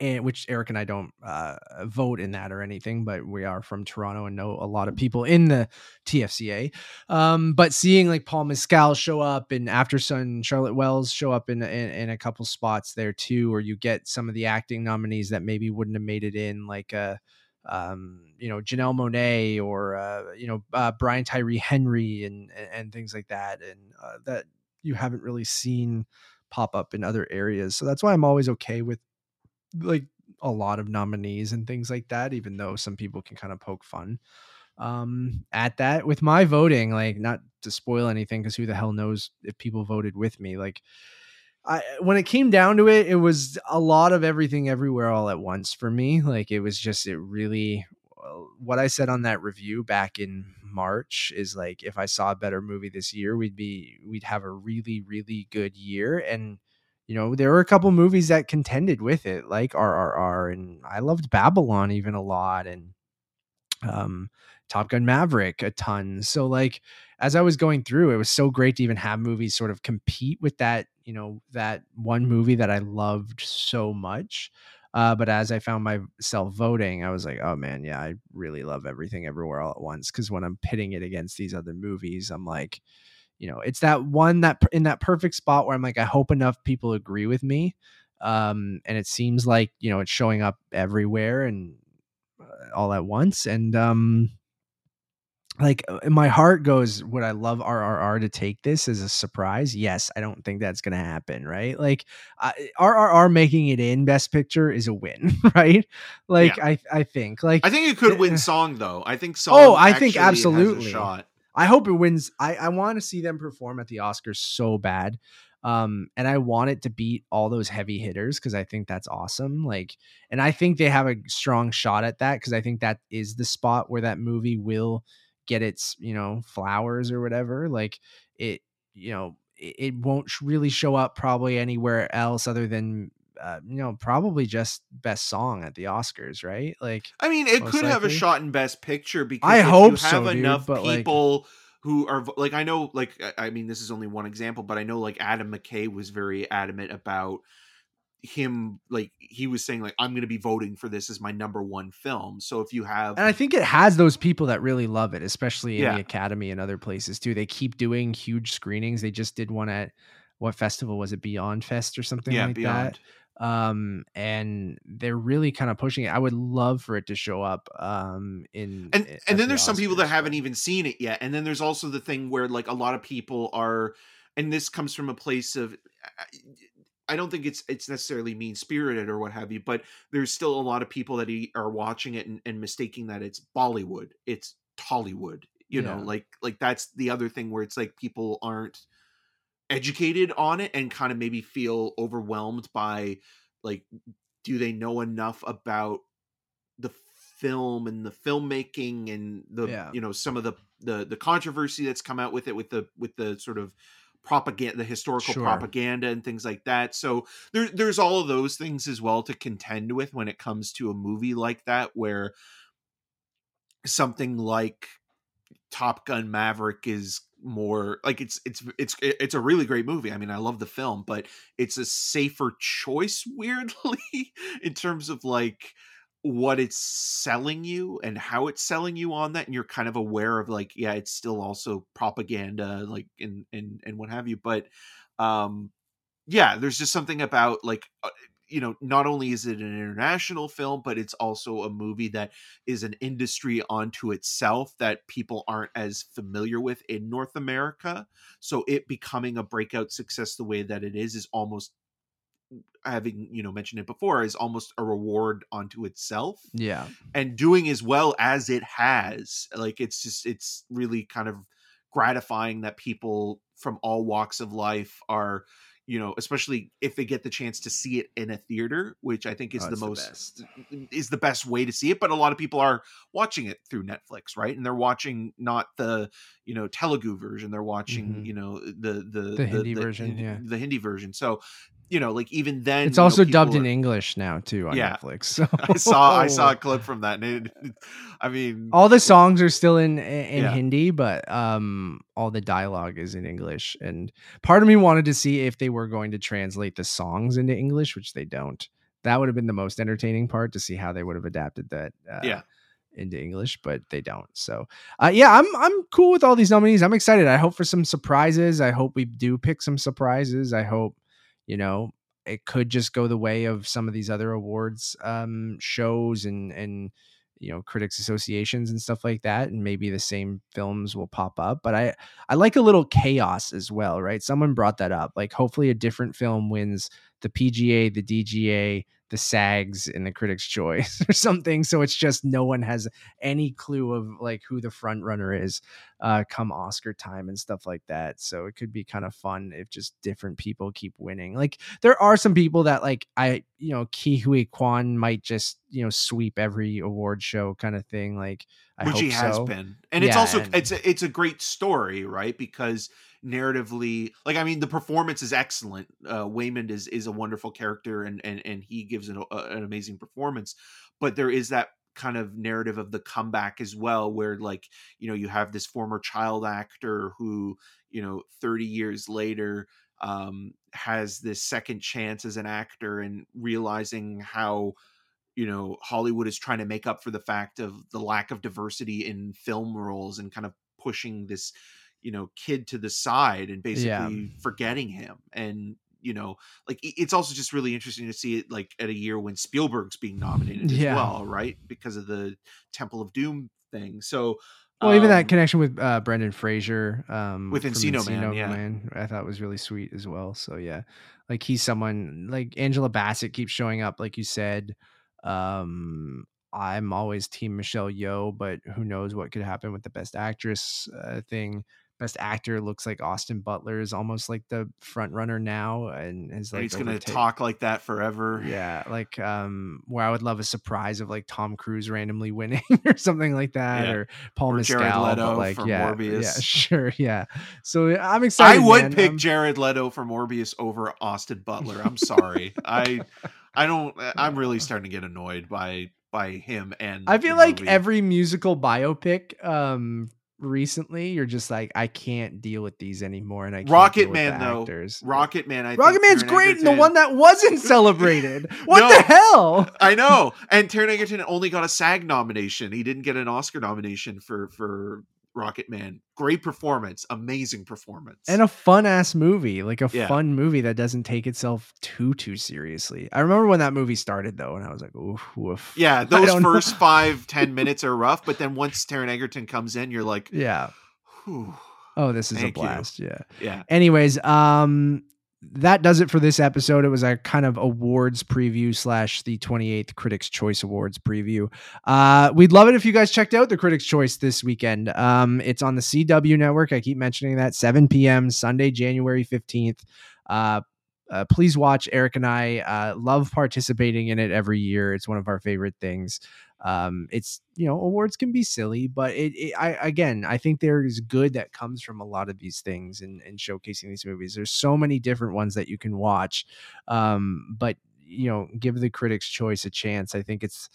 and which Eric and I don't uh, vote in that or anything, but we are from Toronto and know a lot of people in the TFCA. Um, but seeing like Paul Mescal show up and After Sun, Charlotte Wells show up in, in in a couple spots there too, or you get some of the acting nominees that maybe wouldn't have made it in, like uh, um, you know Janelle Monáe or uh, you know uh, Brian Tyree Henry and and, and things like that, and uh, that you haven't really seen pop up in other areas. So that's why I'm always okay with like a lot of nominees and things like that, even though some people can kind of poke fun um at that with my voting like not to spoil anything because who the hell knows if people voted with me like I when it came down to it, it was a lot of everything everywhere all at once for me. Like it was just it really what I said on that review back in March is like if I saw a better movie this year, we'd be we'd have a really really good year and you know, there were a couple movies that contended with it like RRR and I loved Babylon even a lot and um Top Gun Maverick a ton. So like as I was going through, it was so great to even have movies sort of compete with that, you know, that one movie that I loved so much. Uh, but as I found myself voting, I was like, oh man, yeah, I really love everything everywhere all at once. Cause when I'm pitting it against these other movies, I'm like, you know, it's that one that in that perfect spot where I'm like, I hope enough people agree with me. Um, and it seems like, you know, it's showing up everywhere and uh, all at once. And, um, like uh, my heart goes would i love rrr to take this as a surprise yes i don't think that's gonna happen right like uh, rrr making it in best picture is a win right like yeah. i i think like i think it could win song though i think song oh i think absolutely shot i hope it wins. I i want to see them perform at the oscars so bad um and i want it to beat all those heavy hitters because i think that's awesome like and i think they have a strong shot at that because i think that is the spot where that movie will get its you know flowers or whatever like it you know it, it won't really show up probably anywhere else other than uh, you know probably just best song at the oscars right like i mean it could likely. have a shot in best picture because i hope you have so, enough dude, people like, who are like i know like i mean this is only one example but i know like adam mckay was very adamant about him like he was saying like i'm going to be voting for this as my number one film so if you have and i think it has those people that really love it especially in yeah. the academy and other places too they keep doing huge screenings they just did one at what festival was it beyond fest or something yeah, like beyond. that um and they're really kind of pushing it i would love for it to show up um in and and then the there's Oscars, some people that haven't even seen it yet and then there's also the thing where like a lot of people are and this comes from a place of I don't think it's it's necessarily mean spirited or what have you, but there's still a lot of people that are watching it and, and mistaking that it's Bollywood, it's Tollywood. You yeah. know, like like that's the other thing where it's like people aren't educated on it and kind of maybe feel overwhelmed by like do they know enough about the film and the filmmaking and the yeah. you know some of the the the controversy that's come out with it with the with the sort of propaganda the historical sure. propaganda and things like that so there, there's all of those things as well to contend with when it comes to a movie like that where something like top gun maverick is more like it's it's it's it's a really great movie i mean i love the film but it's a safer choice weirdly in terms of like what it's selling you and how it's selling you on that and you're kind of aware of like yeah it's still also propaganda like and and and what have you but um yeah there's just something about like uh, you know not only is it an international film but it's also a movie that is an industry onto itself that people aren't as familiar with in North America. So it becoming a breakout success the way that it is is almost having you know mentioned it before is almost a reward onto itself yeah. and doing as well as it has. Like it's just it's really kind of gratifying that people from all walks of life are you know especially if they get the chance to see it in a theater which i think is oh, the most the is the best way to see it but a lot of people are watching it through netflix right? And they're watching not the you know telugu version they're watching mm-hmm. you know the the the, the hindi the, version the, yeah. the hindi version. So you know, like even then, it's also know, dubbed are, in English now too on yeah, Netflix. So. I saw I saw a clip from that, and it, I mean, all the songs are still in in yeah. Hindi, but um, all the dialogue is in English. And part of me wanted to see if they were going to translate the songs into English, which they don't. That would have been the most entertaining part to see how they would have adapted that. Uh, yeah into English, but they don't. So, uh, yeah, I'm I'm cool with all these nominees. I'm excited. I hope for some surprises. I hope we do pick some surprises. I hope you know it could just go the way of some of these other awards um, shows and and you know critics associations and stuff like that and maybe the same films will pop up but i i like a little chaos as well right? Someone brought that up like hopefully a different film wins the pga the dga the sags and the critics choice or something so it's just no one has any clue of like who the front runner is uh come oscar time and stuff like that so it could be kind of fun if just different people keep winning like there are some people that like i you know Ke Huy Quan might just you know sweep every award show kind of thing like I which he has so. been. And it's also and- it's a, it's a great story right? Because narratively like i mean the performance is excellent. Uh waymond is is a wonderful character and and and he gives an, a, an amazing performance. But there is that kind of narrative of the comeback as well where like you know you have this former child actor who you know 30 years later um has this second chance as an actor and realizing how you know hollywood is trying to make up for the fact of the lack of diversity in film roles and kind of pushing this you know kid to the side and basically Yeah. forgetting him and you know like it's also just really interesting to see it like at a year when spielberg's being nominated Yeah. as well right because of the temple of doom thing so Well, even um, that connection with uh, Brendan Fraser um, With from Encino Man, yeah. Man, I thought was really sweet as well. So yeah, like he's someone like Angela Bassett keeps showing up, like you said. Um, I'm always Team Michelle Yeoh, but who knows what could happen with the Best Actress uh, thing. Best Actor looks like Austin Butler is almost like the front runner now, and is and like he's gonna talk like that forever yeah, like um, where I would love a surprise of like Tom Cruise randomly winning or something like that, Yeah. or Paul Or Mescal. Jared Leto like, for yeah, yeah, sure, yeah. So I'm excited. I would man. pick Um, Jared Leto for Morbius over Austin Butler. I'm sorry. I I don't I'm really starting to get annoyed by by him and I feel like movie. every musical biopic um recently, you're just like, I can't deal with these anymore, and I can't Rocket deal with Man the though. actors. Rocket Man I think Rocket Man's Taron great, and the one that wasn't celebrated. What No. the hell? I know. And Taron Egerton only got a SAG nomination. He didn't get an Oscar nomination for for Rocket Man. Great performance, amazing performance. and a fun ass movie like a Yeah. fun movie that doesn't take itself too too seriously i remember when that movie started though and i was like oof woof yeah, those don't know. first five ten minutes are rough, but then once Taron Egerton comes in, you're like, yeah oh this is Thank a you. blast yeah yeah. anyways um that does it for this episode. It was a kind of awards preview slash the 28th critics choice awards preview. Uh we'd love it if you guys checked out the critics choice this weekend. Um it's on the cw network. I keep mentioning that. 7 p.m sunday january 15th uh uh, please watch. Eric and I uh, love participating in it every year. It's one of our favorite things. Um, it's you know awards can be silly, but it, it I again I think there is good that comes from a lot of these things and and showcasing these movies. There's so many different ones that you can watch, um, but you know give the Critics' Choice a chance. I think it's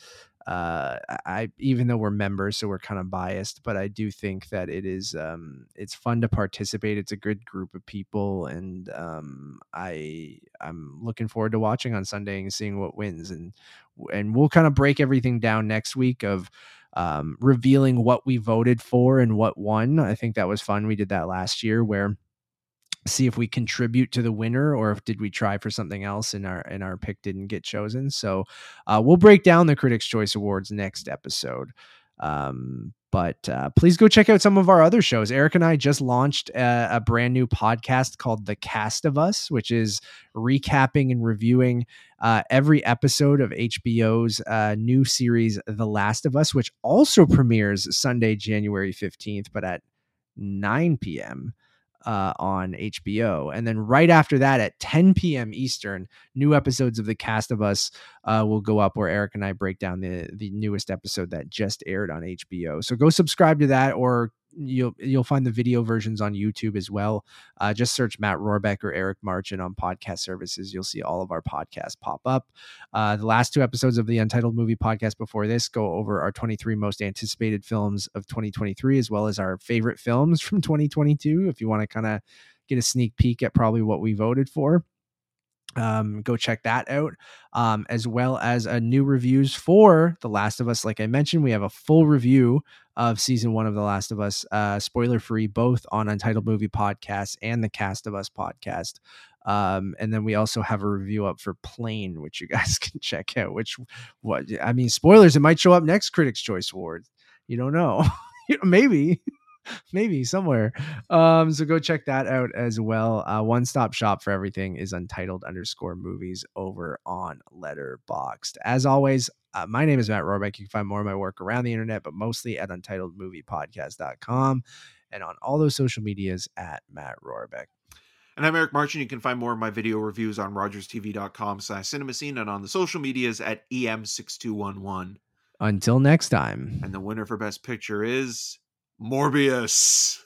uh i even though we're members so we're kind of biased but i do think that it is um it's fun to participate. It's a good group of people and um i i'm looking forward to watching on sunday and seeing what wins and and we'll kind of break everything down next week of um revealing what we voted for and what won. I think that was fun. We did that last year where see if we contribute to the winner or if did we try for something else and our and our pick didn't get chosen. So uh, we'll break down the critics choice awards next episode. Um, but uh, please go check out some of our other shows. Eric and i just launched a, a brand new podcast called the cast of us which is recapping and reviewing uh, every episode of hbo's uh, new series the last of us which also premieres sunday january 15th but at 9 p.m uh, on HBO. And then right after that, at 10 p.m. Eastern, new episodes of The Cast of Us uh, will go up where Eric and I break down the the newest episode that just aired on HBO. So go subscribe to that, or you'll you'll find the video versions on YouTube as well. Uh, just search Matt Rohrbeck or Eric Marchin on podcast services. You'll see all of our podcasts pop up. Uh, the last two episodes of the Untitled Movie podcast before this go over our 23 most anticipated films of 2023, as well as our favorite films from 2022. If you want to kind of get a sneak peek at probably what we voted for um, go check that out um, as well as a new reviews for the last of us like i mentioned we have a full review of season one of the last of us uh, spoiler free both on untitled movie podcast and the cast of us podcast Um, and then we also have a review up for Plane, which you guys can check out. Which, what I mean, spoilers, it might show up next Critics' Choice Award. You don't know. Maybe maybe somewhere. Um, so go check that out as well. Uh, one stop shop for everything is untitled underscore movies over on Letterboxd. As always, uh, my name is Matt Rohrbeck. You can find more of my work around the internet, but mostly at untitledmoviepodcast.com and on all those social medias at Matt Rohrbeck. And I'm Eric March, and you can find more of my video reviews on rogerstv.com slash cinemascene and on the social medias at EM6211. Until next time. And the winner for Best Picture is Morbius.